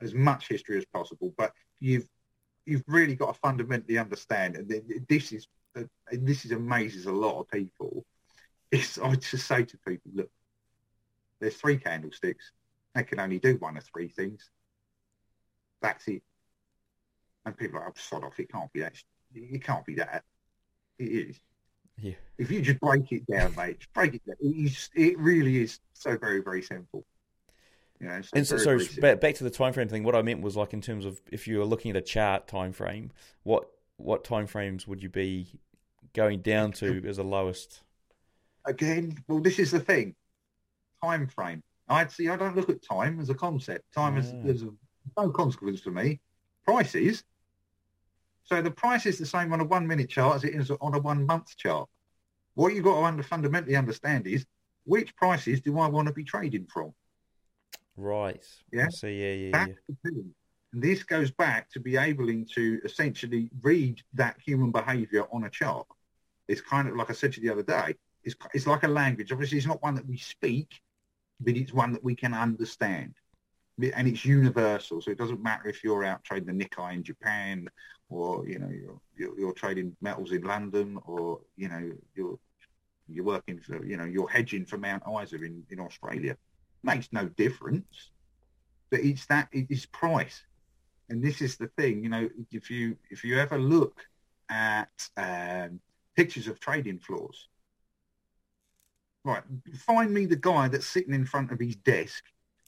As much history as possible. But you've you've really got to fundamentally understand, and this is uh, this is amazes a lot of people. Is I just say to people, look, there's three candlesticks. They can only do one of three things. That's it. And people are like, oh, sod off. It can't be that. It can't be that. It is. Yeah. If you just break it down, mate, break it down. It, is, it really is so very, very simple. So and so, sorry, back, back to the time frame thing. What I meant was like in terms of if you were looking at a chart time frame, what what time frames would you be going down to as the lowest? Again, well, this is the thing. Time frame. I'd see. I don't look at time as a concept. Time is ah. there's no consequence for me. Prices. So the price is the same on a one minute chart as it is on a one month chart. What you've got to under, fundamentally understand is which prices do I want to be trading from? Right. Yeah. So yeah, yeah, That's yeah. The thing. This goes back to be able to essentially read that human behaviour on a chart. It's kind of like I said to you the other day. It's it's like a language. Obviously, it's not one that we speak, but it's one that we can understand, and it's universal. So it doesn't matter if you're out trading the Nikkei in Japan, or you know you're, you're, you're trading metals in London, or you know you're you're working for you know you're hedging for Mount Isa in, in Australia makes no difference. But it's that it is price, and this is the thing. You know, if you if you ever look at um, pictures of trading floors, right? Find me the guy that's sitting in front of his desk,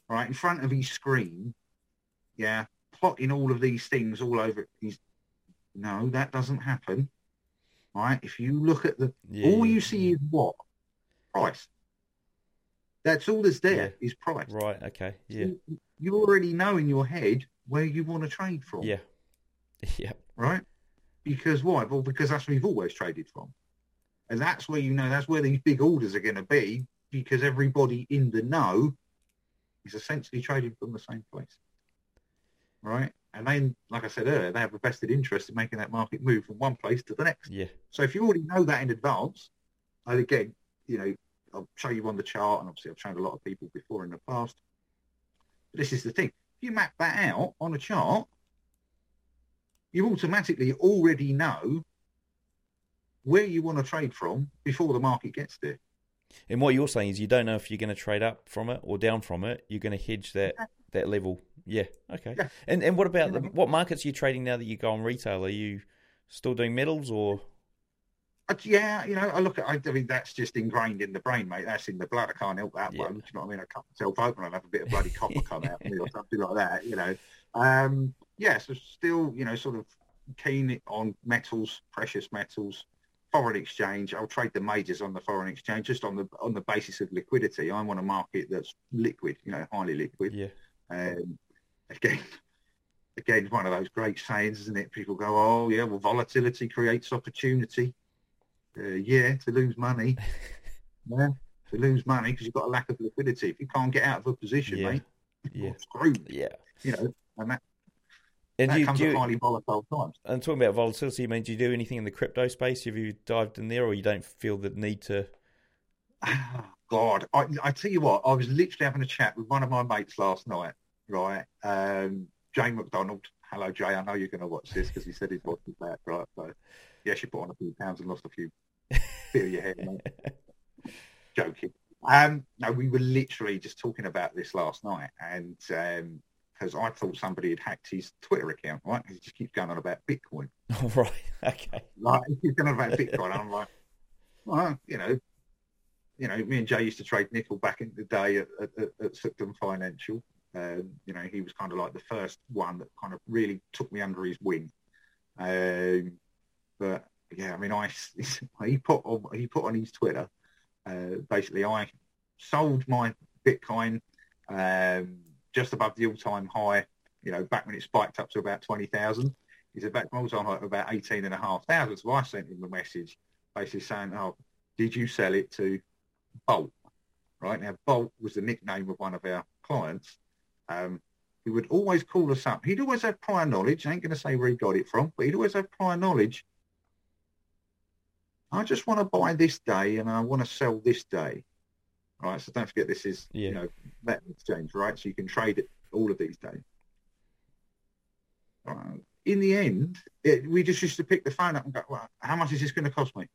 right, in front of his screen, yeah, plotting all of these things all over his. No, that doesn't happen. Right? If you look at the, yeah. all you see is what price. That's all that's there yeah. is price. Right. Okay. Yeah. So you already know in your head where you want to trade from. Yeah. Yeah. Right. Because why? Well, because that's where you've always traded from, and that's where you know that's where these big orders are going to be because everybody in the know is essentially trading from the same place. Right. And then, like I said earlier, they have a vested interest in making that market move from one place to the next. Yeah. So if you already know that in advance, and again, you know, I'll show you on the chart, and obviously I've shown a lot of people before in the past. But this is the thing: if you map that out on a chart, you automatically already know where you want to trade from before the market gets there. And what you're saying is you don't know if you're going to trade up from it or down from it. You're going to hedge that that level. Yeah. Okay. Yeah. And and what about the, what markets are you trading now that you go on retail? Are you still doing metals or? Yeah, you know, I look at, I, mean, that's just ingrained in the brain, mate. That's in the blood. I can't help that yeah. one. Do you know what I mean? I cut myself open and have a bit of bloody copper come out of me or something like that, you know. Um, yeah, so still, you know, sort of keen on metals, precious metals, foreign exchange. I'll trade the majors on the foreign exchange just on the on the basis of liquidity. I want a market that's liquid, you know, highly liquid. Yeah. Um, again, again, one of those great sayings, isn't it? People go, "Oh, yeah, well, volatility creates opportunity." Uh, yeah, to lose money. yeah, to lose money because you've got a lack of liquidity. If you can't get out of a position, Yeah. mate, Yeah. you're screwed. Yeah. You know, and that And that you, comes do at you, highly volatile times. and talking about volatility, I mean, do you do anything in the crypto space? Have you dived in there, or you don't feel the need to? God, I, I tell you what, I was literally having a chat with one of my mates last night, right? Um, Jay McDonald. Hello, Jay. I know you're going to watch this because he said he'd watch it back, right? So, yes, you put on a few pounds and lost a few of your hair, mate. Joking. Um, no, we were literally just talking about this last night, and because I thought somebody had hacked his Twitter account, right? he just keeps going on about Bitcoin. Oh, right. Okay. Like he keeps going on about Bitcoin, and I'm like, well, you know, you know, me and Jay used to trade nickel back in the day at, at, at, at Financial. Um, you know, he was kind of like the first one that kind of really took me under his wing. Um, but yeah, I mean, I he put on, he put on his Twitter. Uh, basically, I sold my Bitcoin um, just above the all-time high. You know, back when it spiked up to about twenty thousand. He said back all-time about eighteen and a half thousand. So I sent him a message, basically saying, "Oh, did you sell it to Bolt?" Right now, Bolt was the nickname of one of our clients. Um, he would always call us up. He'd always have prior knowledge. I ain't going to say where he got it from, but he'd always have prior knowledge. I just want to buy this day and I want to sell this day. Right, so don't forget this is Yeah. you know metal exchange, right? So you can trade it all of these days. Right. In the end, it, we just used to pick the phone up and go, well, how much is this going to cost me?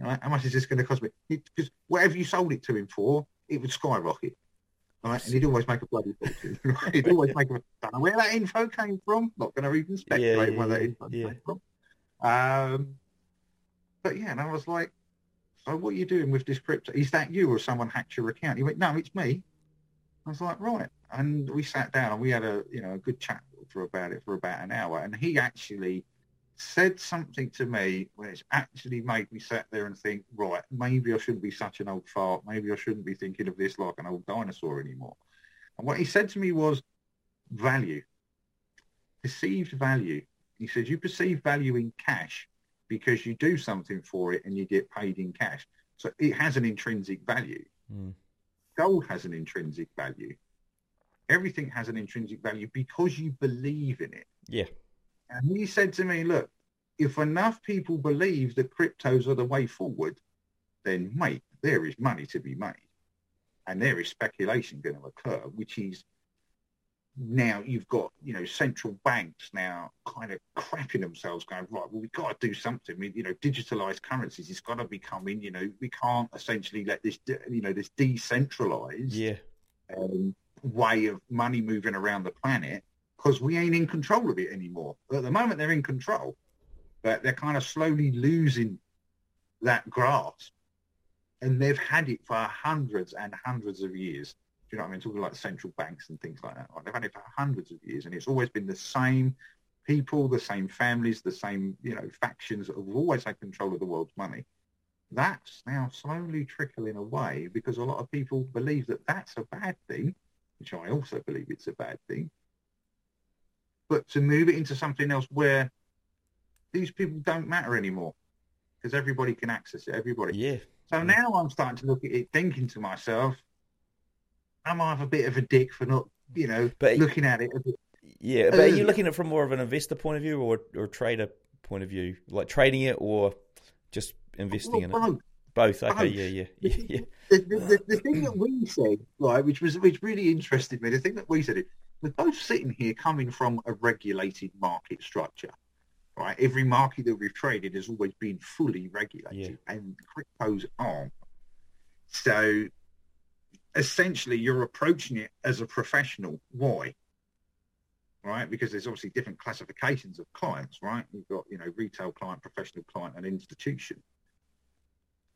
Right? How much is this going to cost me? Because whatever you sold it to him for, it would skyrocket. Right? And he'd always make a bloody fortune. Right? He'd always make a don't know where that info came from. Not going to even speculate yeah, where that info yeah. came from. Um, but yeah, and I was like, so what are you doing with this crypto? Is that you or someone hacked your account? He went, no, it's me. I was like, right. And we sat down and we had a, you know, a good chat for about it for about an hour. And he actually said something to me which actually made me sit there and think, right, maybe I shouldn't be such an old fart. Maybe I shouldn't be thinking of this like an old dinosaur anymore. And what he said to me was value, perceived value. He said, you perceive value in cash because you do something for it and you get paid in cash. So it has an intrinsic value. Mm. Gold has an intrinsic value. Everything has an intrinsic value because you believe in it. Yeah. And he said to me, look, if enough people believe that cryptos are the way forward, then mate, there is money to be made. And there is speculation going to occur, which is now you've got, you know, central banks now kind of crapping themselves going, right, well, we've got to do something. Mean, you know, digitalized currencies, it's got to be coming, you know, we can't essentially let this, you know, this decentralized Yeah. um, way of money moving around the planet because we ain't in control of it anymore. At the moment, they're in control, but they're kind of slowly losing that grasp. And they've had it for hundreds and hundreds of years. You know what I mean? Talking like central banks and things like that. Right? They've had it for hundreds of years, and it's always been the same people, the same families, the same you know factions that have always had control of the world's money. That's now slowly trickling away because a lot of people believe that that's a bad thing, which I also believe it's a bad thing. But to move it into something else where these people don't matter anymore because everybody can access it, everybody. Yeah. So mm. now I'm starting to look at it, thinking to myself, am I a bit of a dick for not, you know, But- looking at it? A bit, Yeah, but are you Uh, looking at it from more of an investor point of view or or trader point of view, like trading it or just investing in it? both. Both. Okay. Both. Yeah. Yeah. Yeah. yeah. the, the, the, the thing that we said, right, which was which really interested me, the thing that we said, is we're both sitting here coming from a regulated market structure, right? Every market that we've traded has always been fully regulated, and cryptos aren't. So essentially, you're approaching it as a professional. Why? Right, because there's obviously different classifications of clients, right? You've got, you know, retail client, professional client, and institution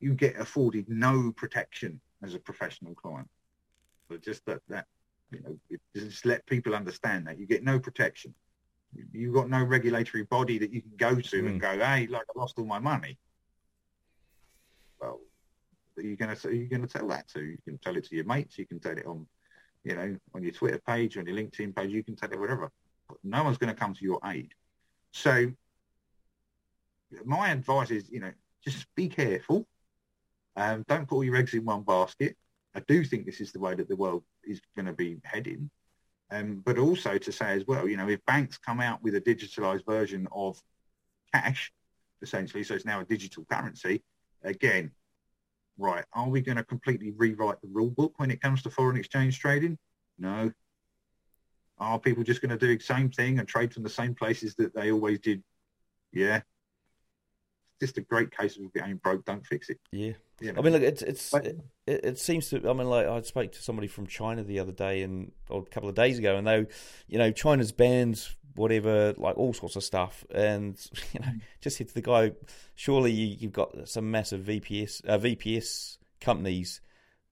you get afforded no protection as a professional client. But just that, that you know, just let people understand that you get no protection. You've got no regulatory body that you can go to Mm. and go, hey, like I lost all my money. Well, you're going to you're going to tell that to. You can tell it to your mates. You can tell it on, you know, on your Twitter page, on your LinkedIn page. You can tell it whatever. But no one's going to come to your aid. So my advice is, you know, just be careful. Um, don't put all your eggs in one basket. I do think this is the way that the world is going to be heading. Um, but also to say as well, you know, if banks come out with a digitalized version of cash, essentially, so it's now a digital currency, again, right, are we going to completely rewrite the rule book when it comes to foreign exchange trading? No. Are people just going to do the same thing and trade from the same places that they always did? Yeah. Just a great case of if it ain't broke, don't fix it. Yeah. You I mean, look, it's it's it, it seems to. I mean, like I spoke to somebody from China the other day and or a couple of days ago, and they, you know, China's banned whatever, like all sorts of stuff, and you know, just said to the guy, surely you, you've got some massive VPS uh, VPS companies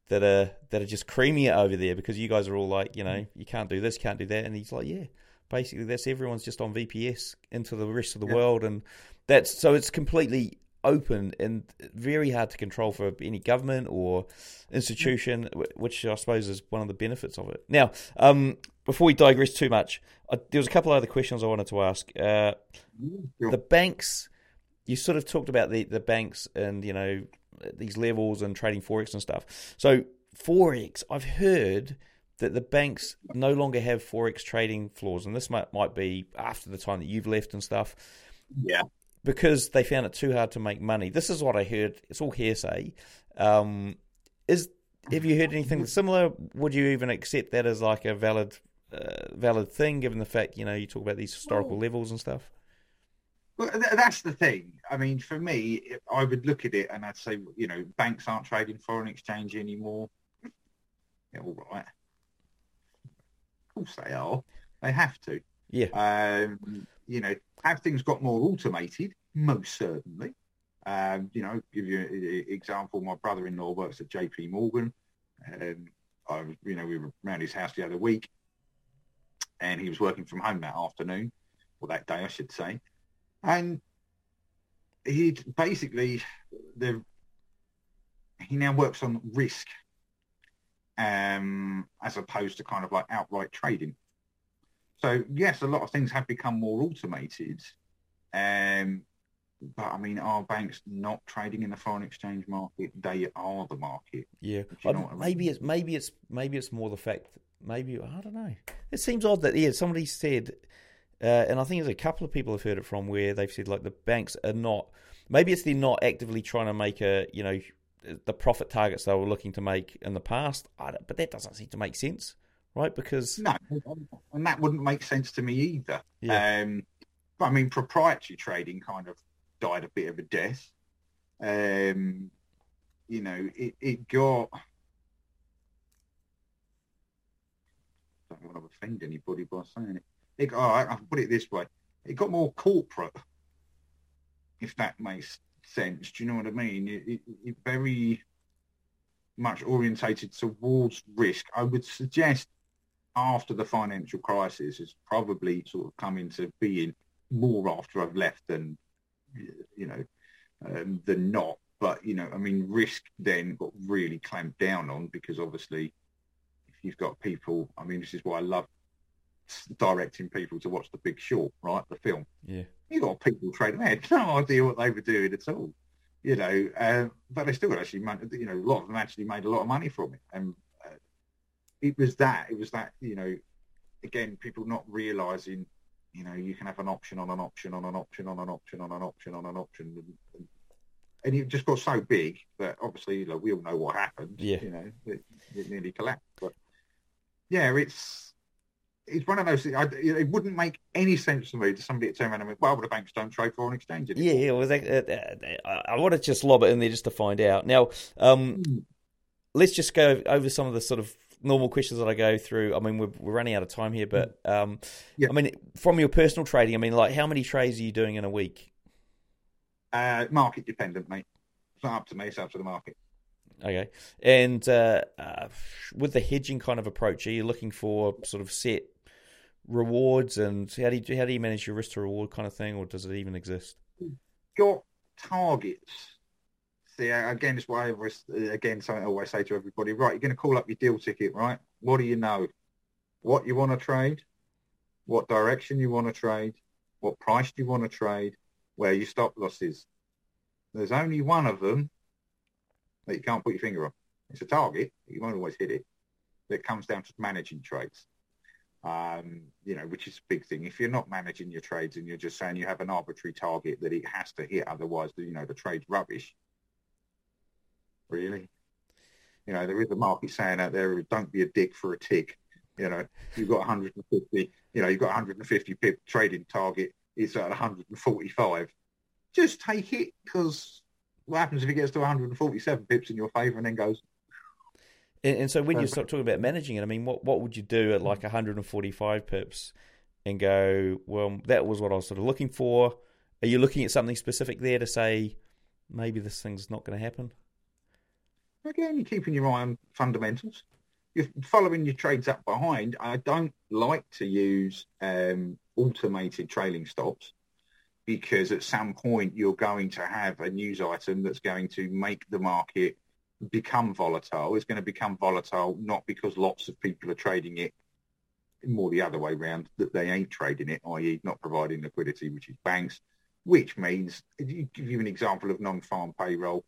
that are that are just creaming it over there because you guys are all like, you know, you can't do this, can't do that, and he's like, yeah, basically that's everyone's just on VPS into the rest of the Yeah. world, and that's so it's completely open and very hard to control for any government or institution, which I suppose is one of the benefits of it. Now, um, before we digress too much, I, there was a couple of other questions I wanted to ask. Uh, the banks, you sort of talked about the, the banks and you know these levels and trading forex and stuff. So forex, I've heard that the banks no longer have forex trading floors, and this might might be after the time that you've left and stuff Yeah. Because they found it too hard to make money. This is what I heard. It's all hearsay. Um, is have you heard anything similar? Would you even accept that as like a valid uh, valid thing, given the fact you know you talk about these historical levels and stuff? Well, th- that's the thing. I mean, for me, I would look at it and I'd say, you know, banks aren't trading foreign exchange anymore. Yeah, all right. Of course they are. They have to. Yeah. Um, you know, have things got more automated? Most certainly. Um, you know, give you an example. My brother-in-law works at J.P. Morgan. Um, I, you know, we were around his house the other week, and he was working from home that afternoon, or that day, I should say. And he basically the he now works on risk um, as opposed to kind of like outright trading. So yes, a lot of things have become more automated, um, but I mean, are banks not trading in the foreign exchange market? They are the market. Yeah, you know I- mean? maybe it's maybe it's maybe it's more the fact. Maybe I don't know. It seems odd that yeah, somebody said, uh, and I think there's a couple of people have heard it from where they've said like the banks are not. Maybe it's they're not actively trying to make a you know the profit targets they were looking to make in the past. I don't, but that doesn't seem to make sense, right? Because No, and that wouldn't make sense to me either. Yeah. Um, but I mean, proprietary trading kind of died a bit of a death. Um, you know, it, it got. I don't want to offend anybody by saying it. It got, all right, I'll put it this way: it got more corporate, if that makes sense. Do you know what I mean? It, it, it very much orientated towards risk. I would suggest after the financial crisis has probably sort of come into being more after I've left than you know um, than not. But you know, I mean, risk then got really clamped down on because obviously, if you've got people, I mean, this is why I love directing people to watch The Big Short, right? The film. yeah, You got people trading. They had no idea what they were doing at all. You know, uh, but they still actually, you know, a lot of them actually made a lot of money from it. And it was that, it was that, you know, again, people not realizing, you know, you can have an option on an option on an option on an option on an option on an option. And, and, and it just got so big that obviously, you know, we all know what happened. Yeah. You know, it, it nearly collapsed. But yeah, it's, it's one of those. I, it wouldn't make any sense to me to somebody to turn around and go, well, the banks don't trade foreign exchange anymore. yeah, yeah. Well, that, uh, uh, I want to just lob it in there just to find out. Now, um, let's just go over some of the sort of normal questions that I go through. I mean, we're, we're running out of time here, but um, Yeah. I mean, from your personal trading, I mean, like, how many trades are you doing in a week? Uh, market dependent, mate. It's not up to me. It's up to the market. Okay, and uh, uh, with the hedging kind of approach, are you looking for sort of set rewards and how do you how do you manage your risk to reward kind of thing, or does it even exist? Got targets. See, again, it's why I always, again something I always say to everybody. Right, you're going to call up your deal ticket, right? What do you know? What you want to trade? What direction you want to trade? What price do you want to trade? Where your stop losses? There's only one of them that you can't put your finger on. It's a target. You won't always hit it. It comes down to managing trades um, you know, which is a big thing. If you're not managing your trades and you're just saying you have an arbitrary target that it has to hit, otherwise, you know, the trade's rubbish. Really? You know, there is a market saying out there, don't be a dick for a tick. You know, you've got 150, you know, you've got 150 pip trading target. It's at 145. Just take it because what happens if it gets to 147 pips in your favour and then goes, and, and so when you start talking about managing it, I mean, what what would you do at like 145 pips and go, well, that was what I was sort of looking for. Are you looking at something specific there to say maybe this thing's not going to happen? Again, you're keeping your eye on fundamentals. You're following your trades up behind. I don't like to use um, automated trailing stops because at some point you're going to have a news item that's going to make the market become volatile It's going to become volatile not because lots of people are trading it more the other way around that they ain't trading it, i.e. not providing liquidity, which is banks, which means, give you an example of non-farm payroll,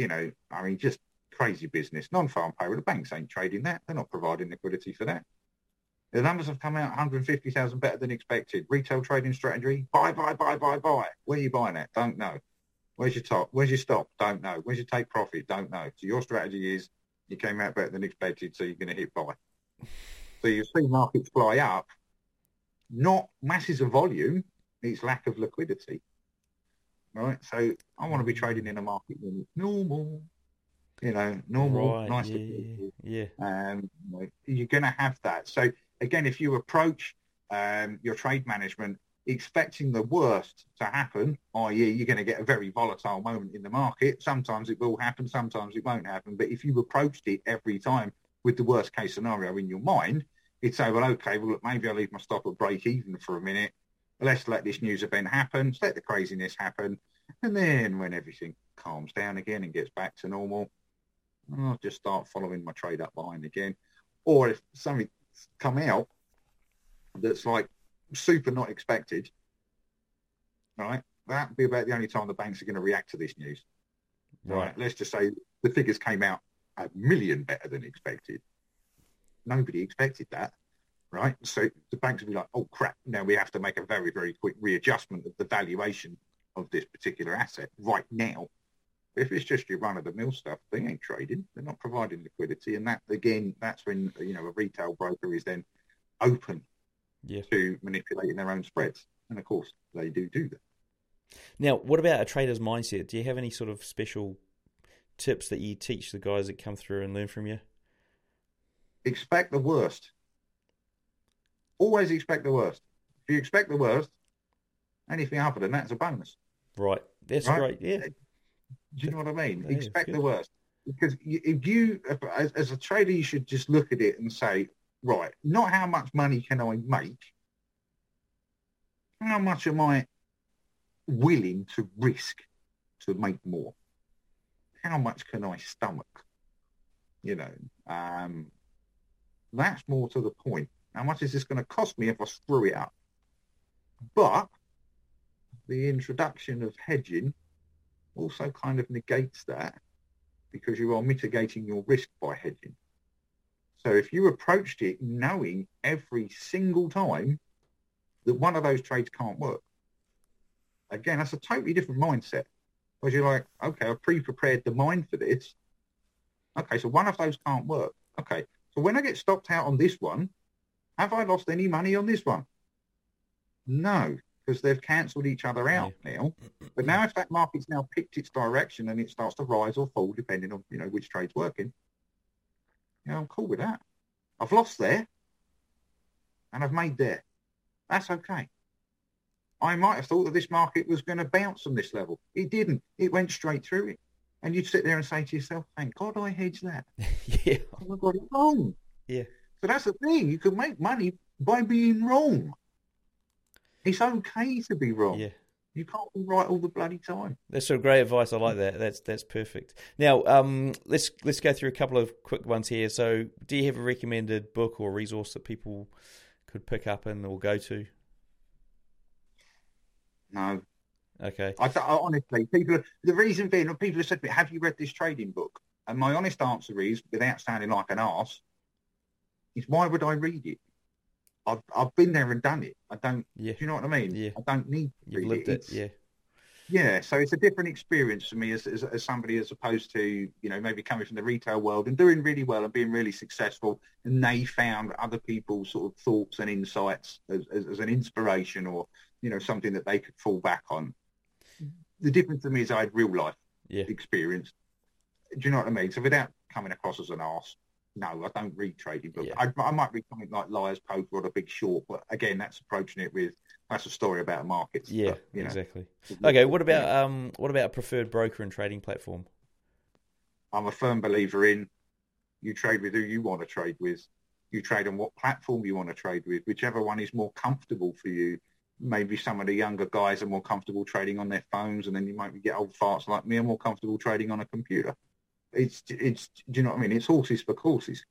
you know, I mean, just crazy business. Non-farm payroll, the banks ain't trading that. They're not providing liquidity for that. The numbers have come out 150,000 better than expected. Retail trading strategy, buy, buy, buy, buy, buy. Where are you buying it? Don't know. Where's your top? Where's your stop? Don't know. Where's your take profit? Don't know. So your strategy is you came out better than expected, so you're going to hit buy. So you see markets fly up, not masses of volume, it's lack of liquidity. Right? So I want to be trading in a market when it's normal. You know, normal, right, nice yeah, yeah. Um, you you're going to have that. So again, if you approach um, your trade management expecting the worst to happen, i.e. you're going to get a very volatile moment in the market. Sometimes it will happen, sometimes it won't happen. But if you approached it every time with the worst case scenario in your mind, you'd say, well, okay, well, look, maybe I'll leave my stop at break even for a minute. Let's let this news event happen. Let's let the craziness happen. And then when everything calms down again and gets back to normal, I'll just start following my trade up line again. Or if something come out that's like super not expected, right? That'd be about the only time the banks are going to react to this news. Right. right. Let's just say the figures came out a million better than expected. Nobody expected that, right? So the banks would be like, oh crap, now we have to make a very, very quick readjustment of the valuation of this particular asset right now. If it's just your run-of-the-mill stuff, they ain't trading. They're not providing liquidity, and that again, that's when you know a retail broker is then open yeah. to manipulating their own spreads. And of course, they do do that. Now, what about a trader's mindset? Do you have any sort of special tips that you teach the guys that come through and learn from you? Expect the worst. Always expect the worst. If you expect the worst, anything other than that's a bonus. Right. That's right? great. Yeah. Do you know what I mean? Expect the worst. Because if you, as, as a trader, you should just look at it and say, right, not how much money can I make, how much am I willing to risk to make more? How much can I stomach? You know, um, that's more to the point. How much is this going to cost me if I screw it up? But the introduction of hedging also kind of negates that because you are mitigating your risk by hedging. So if you approached it knowing every single time that one of those trades can't work, again, that's a totally different mindset. Because you're like, okay, I've pre-prepared the mind for this. Okay, so one of those can't work. Okay, so when I get stopped out on this one, have I lost any money on this one? No, because they've cancelled each other out now. But now if that market's now picked its direction and it starts to rise or fall depending on, you know, which trade's working, yeah, I'm cool with that. I've lost there and I've made there. That's okay. I might have thought that this market was going to bounce on this level. It didn't. It went straight through it. And you'd sit there and say to yourself, thank God I hedged that. yeah. I got it wrong. Yeah. So that's the thing. You can make money by being wrong. It's okay to be wrong. Yeah. You can't be right all the bloody time. That's sort of great advice. I like that. That's that's perfect. Now, um, let's let's go through a couple of quick ones here. So, do you have a recommended book or resource that people could pick up and or go to? No. Okay. I, I honestly, people. The reason being, people have said to me, "Have you read this trading book?" And my honest answer is, without sounding like an arse, is why would I read it? I've I've been there and done it. I don't. Yeah. Do you know what I mean? Yeah. I don't need. To You've read lived it. it. Yeah. Yeah, so it's a different experience for me as, as as somebody as opposed to you know maybe coming from the retail world and doing really well and being really successful, and they found other people's sort of thoughts and insights as, as, as an inspiration or you know something that they could fall back on. The difference for me is I had real life Yeah. experience. Do you know what I mean? So without coming across as an arse, no, I don't read trading books. I, I might read something like Liar's Poker or The Big Short, but again, that's approaching it with that's a story about markets. Yeah. stuff, you know. exactly. Okay. What about um? What about a preferred broker and trading platform? I'm a firm believer in you trade with who you want to trade with. You trade on what platform you want to trade with, whichever one is more comfortable for you. Maybe some of the younger guys are more comfortable trading on their phones, and then you might get old farts like me are more comfortable trading on a computer. It's it's do you know what I mean? It's horses for courses.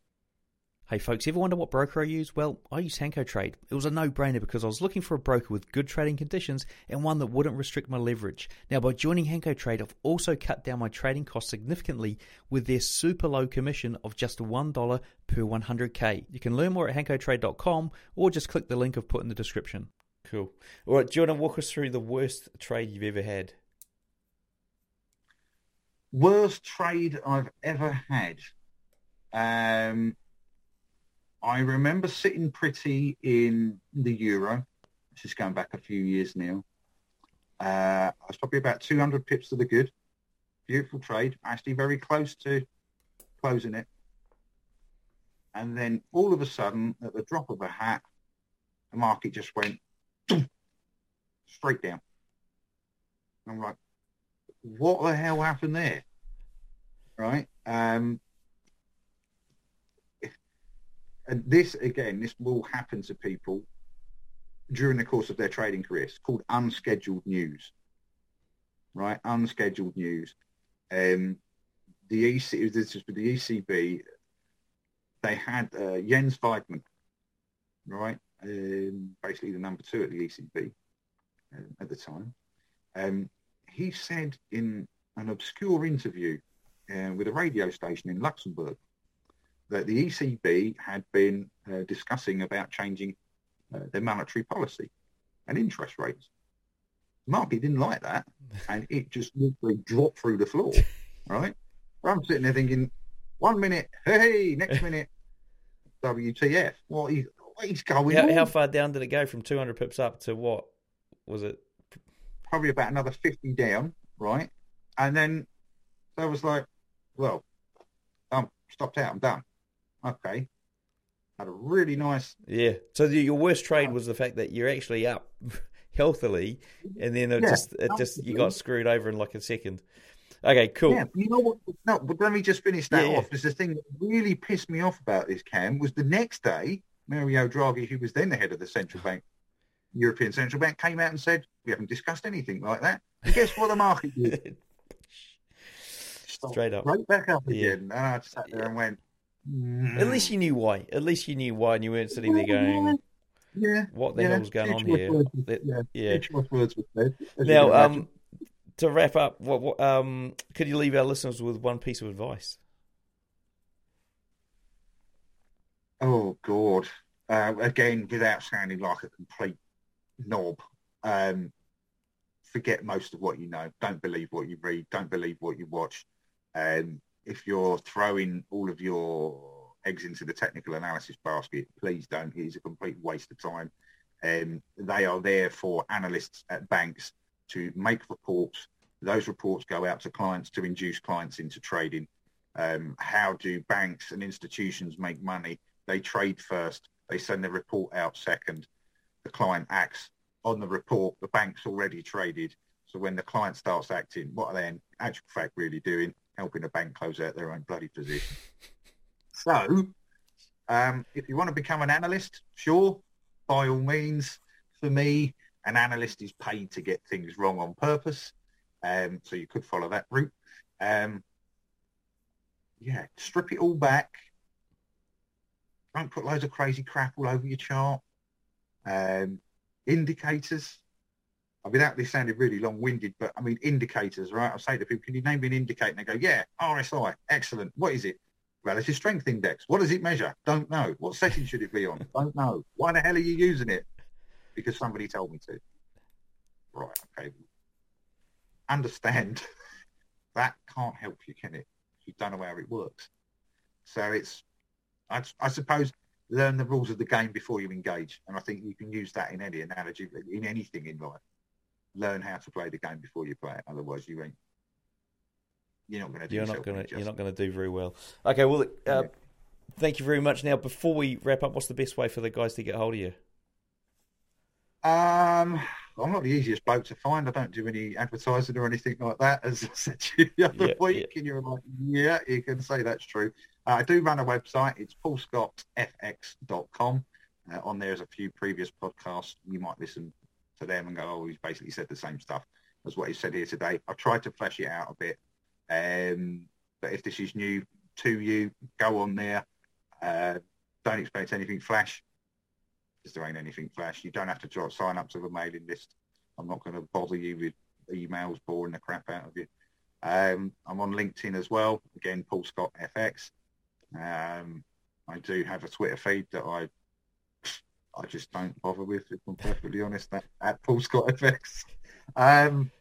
Hey folks, ever wonder what broker I use? Well, I use Hanko Trade. It was a no-brainer because I was looking for a broker with good trading conditions and one that wouldn't restrict my leverage. Now, by joining Hanko Trade, I've also cut down my trading costs significantly with their super low commission of just $1 per 100k. You can learn more at hankotrade.com or just click the link I've put in the description. Cool. All right, do you want to walk us through the worst trade you've ever had? Worst trade I've ever had. Um, I remember sitting pretty in the euro, which is going back a few years now. Uh, I was probably about 200 pips to the good. Beautiful trade, actually very close to closing it. And then all of a sudden, at the drop of a hat, the market just went straight down. I'm like, what the hell happened there? Right? Um, and this again, this will happen to people during the course of their trading career. It's called unscheduled news, right? Unscheduled news. Um, the EC, this is for the ECB. They had uh, Jens Weidmann, right? Um, basically the number two at the ECB uh, at the time. Um, he said in an obscure interview uh, with a radio station in Luxembourg that the ECB had been uh, discussing about changing uh, their monetary policy and interest rates. The market didn't like that, and it just literally dropped through the floor. Right? I'm sitting there thinking, one minute, hey, next minute, WTF? What is what is going How, on? how far down did it go from 200 pips up to what? Was it? Probably about another 50 down, right? And then I was like, well, I'm stopped out. I'm done. Okay. Had a really nice. Yeah. So the, your worst trade oh. was the fact that you're actually up healthily, and then it Yeah, just it just you got screwed over in like a second. Okay, cool. Yeah, you know what? No, but let me just finish that yeah. off. Because the thing that really pissed me off about this, Cam, was the next day, Mario Draghi, who was then the head of the central bank, European Central Bank, came out and said, we haven't discussed anything like that. And guess what the market did? Straight up. Right back up Yeah. again. And I just sat there and went, At least you knew why. At least you knew why, and you weren't sitting there going, yeah, "What the yeah, hell's going few on here?" yeah, yeah. choice words were said, Now, um, to wrap up, what, what um, could you leave our listeners with one piece of advice? Oh God! Uh, again, without sounding like a complete knob, um, forget most of what you know. Don't believe what you read. Don't believe what you watch. Um, if you're throwing all of your eggs into the technical analysis basket, please don't. It is a complete waste of time. Um, they are there for analysts at banks to make reports. Those reports go out to clients to induce clients into trading. Um, how do banks and institutions make money? They trade first. They send the report out second. The client acts on the report. The bank's already traded. So when the client starts acting, what are they in actual fact really doing? Helping a bank close out their own bloody position. So um, if you want to become an analyst, sure, by all means, for me, an analyst is paid to get things wrong on purpose. Um, so you could follow that route. Um, yeah, strip it all back. Don't put loads of crazy crap all over your chart. Um, indicators. I mean, that this sounded really long-winded, but I mean, indicators, right? I say to people, can you name me an indicator? And they go, yeah, RSI, excellent. What is it? Relative strength index. What does it measure? Don't know. What setting should it be on? Don't know. Why the hell are you using it? Because somebody told me to. Right, okay. Understand that can't help you, can it? You don't know how it works. So it's, I, I suppose, learn the rules of the game before you engage. And I think you can use that in any analogy, in anything in life. Learn how to play the game before you play it. Otherwise, you ain't. You're not going to. Do you're not going to. You're not going to do very well. Okay. Well, uh, yeah. thank you very much. Now, before we wrap up, what's the best way for the guys to get hold of you? Um, I'm not the easiest bloke to find. I don't do any advertising or anything like that, as I said to you the other yeah, week. Yeah. And you're like, yeah, you can say that's true. Uh, I do run a website. It's paulscottfx.com. Uh, on there is a few previous podcasts. You might listen to them and go, oh, he's basically said the same stuff as what he said here today. I've tried to flesh it out a bit. Um, but if this is new to you, go on there. Uh, don't expect anything flash because there ain't anything flash. You don't have to sign up to the mailing list. I'm not going to bother you with emails boring the crap out of you. Um, I'm on LinkedIn as well. Again, Paul Scott FX. Um, I do have a Twitter feed that I I just don't bother with, if I'm perfectly honest, that, at Paul Scott FX. Um,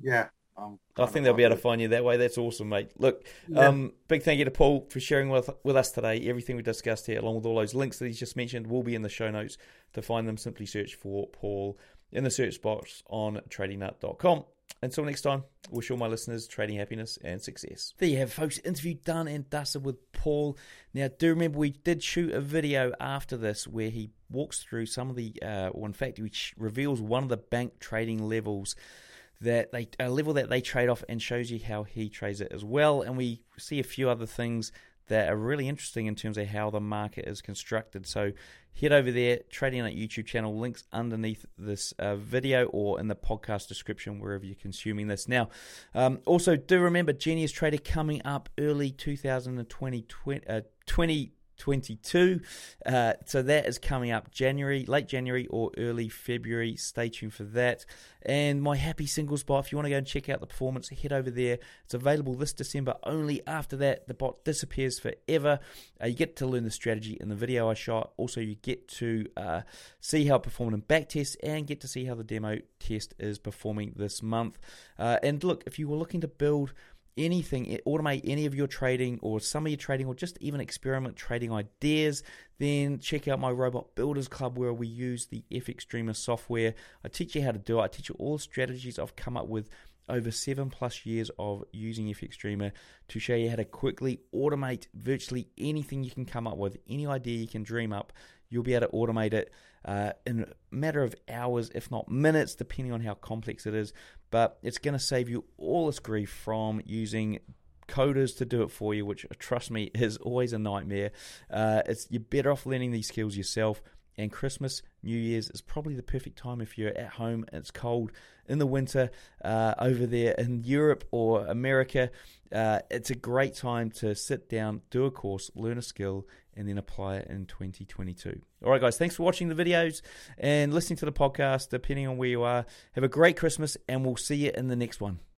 yeah. I think they'll be able to find you that way. That's awesome, mate. Look, yeah. um, big thank you to Paul for sharing with with us today. Everything we discussed here, along with all those links that he's just mentioned, will be in the show notes. To find them, simply search for Paul in the search box on tradingnut.com. Until next time, wish all my listeners trading happiness and success. There you have, folks. Interview done and dusted with Paul. Now, do remember we did shoot a video after this where he walks through some of the, uh, or in fact, which reveals one of the bank trading levels that they a level that they trade off and shows you how he trades it as well. And we see a few other things that are really interesting in terms of how the market is constructed. So head over there, Trading Nut YouTube channel, links underneath this uh, video or in the podcast description wherever you're consuming this. Now, um, also do remember Genius Trader coming up early 2020, 20, uh, 20 22. Uh, so that is coming up January, late January or early February. Stay tuned for that. And my happy singles bot, if you want to go and check out the performance, head over there. It's available this December only. After that, the bot disappears forever. Uh, you get to learn the strategy in the video I shot. Also, you get to uh, see how it performed in back tests and get to see how the demo test is performing this month. Uh, and look, if you were looking to build anything, automate any of your trading or some of your trading or just even experiment trading ideas, then check out my Robot Builders Club where we use the FX Dreema software. I teach you how to do it. I teach you all strategies I've come up with over seven plus years of using FX Dreema to show you how to quickly automate virtually anything you can come up with, any idea you can dream up. You'll be able to automate it uh, in a matter of hours, if not minutes, depending on how complex it is. But it's going to save you all this grief from using coders to do it for you, which trust me is always a nightmare. Uh, it's you're better off learning these skills yourself. And Christmas, New Year's is probably the perfect time if you're at home and it's cold in the winter uh, over there in Europe or America. Uh, it's a great time to sit down, do a course, learn a skill, and then apply it in 2022. All right, guys, thanks for watching the videos and listening to the podcast, depending on where you are. Have a great Christmas, and we'll see you in the next one.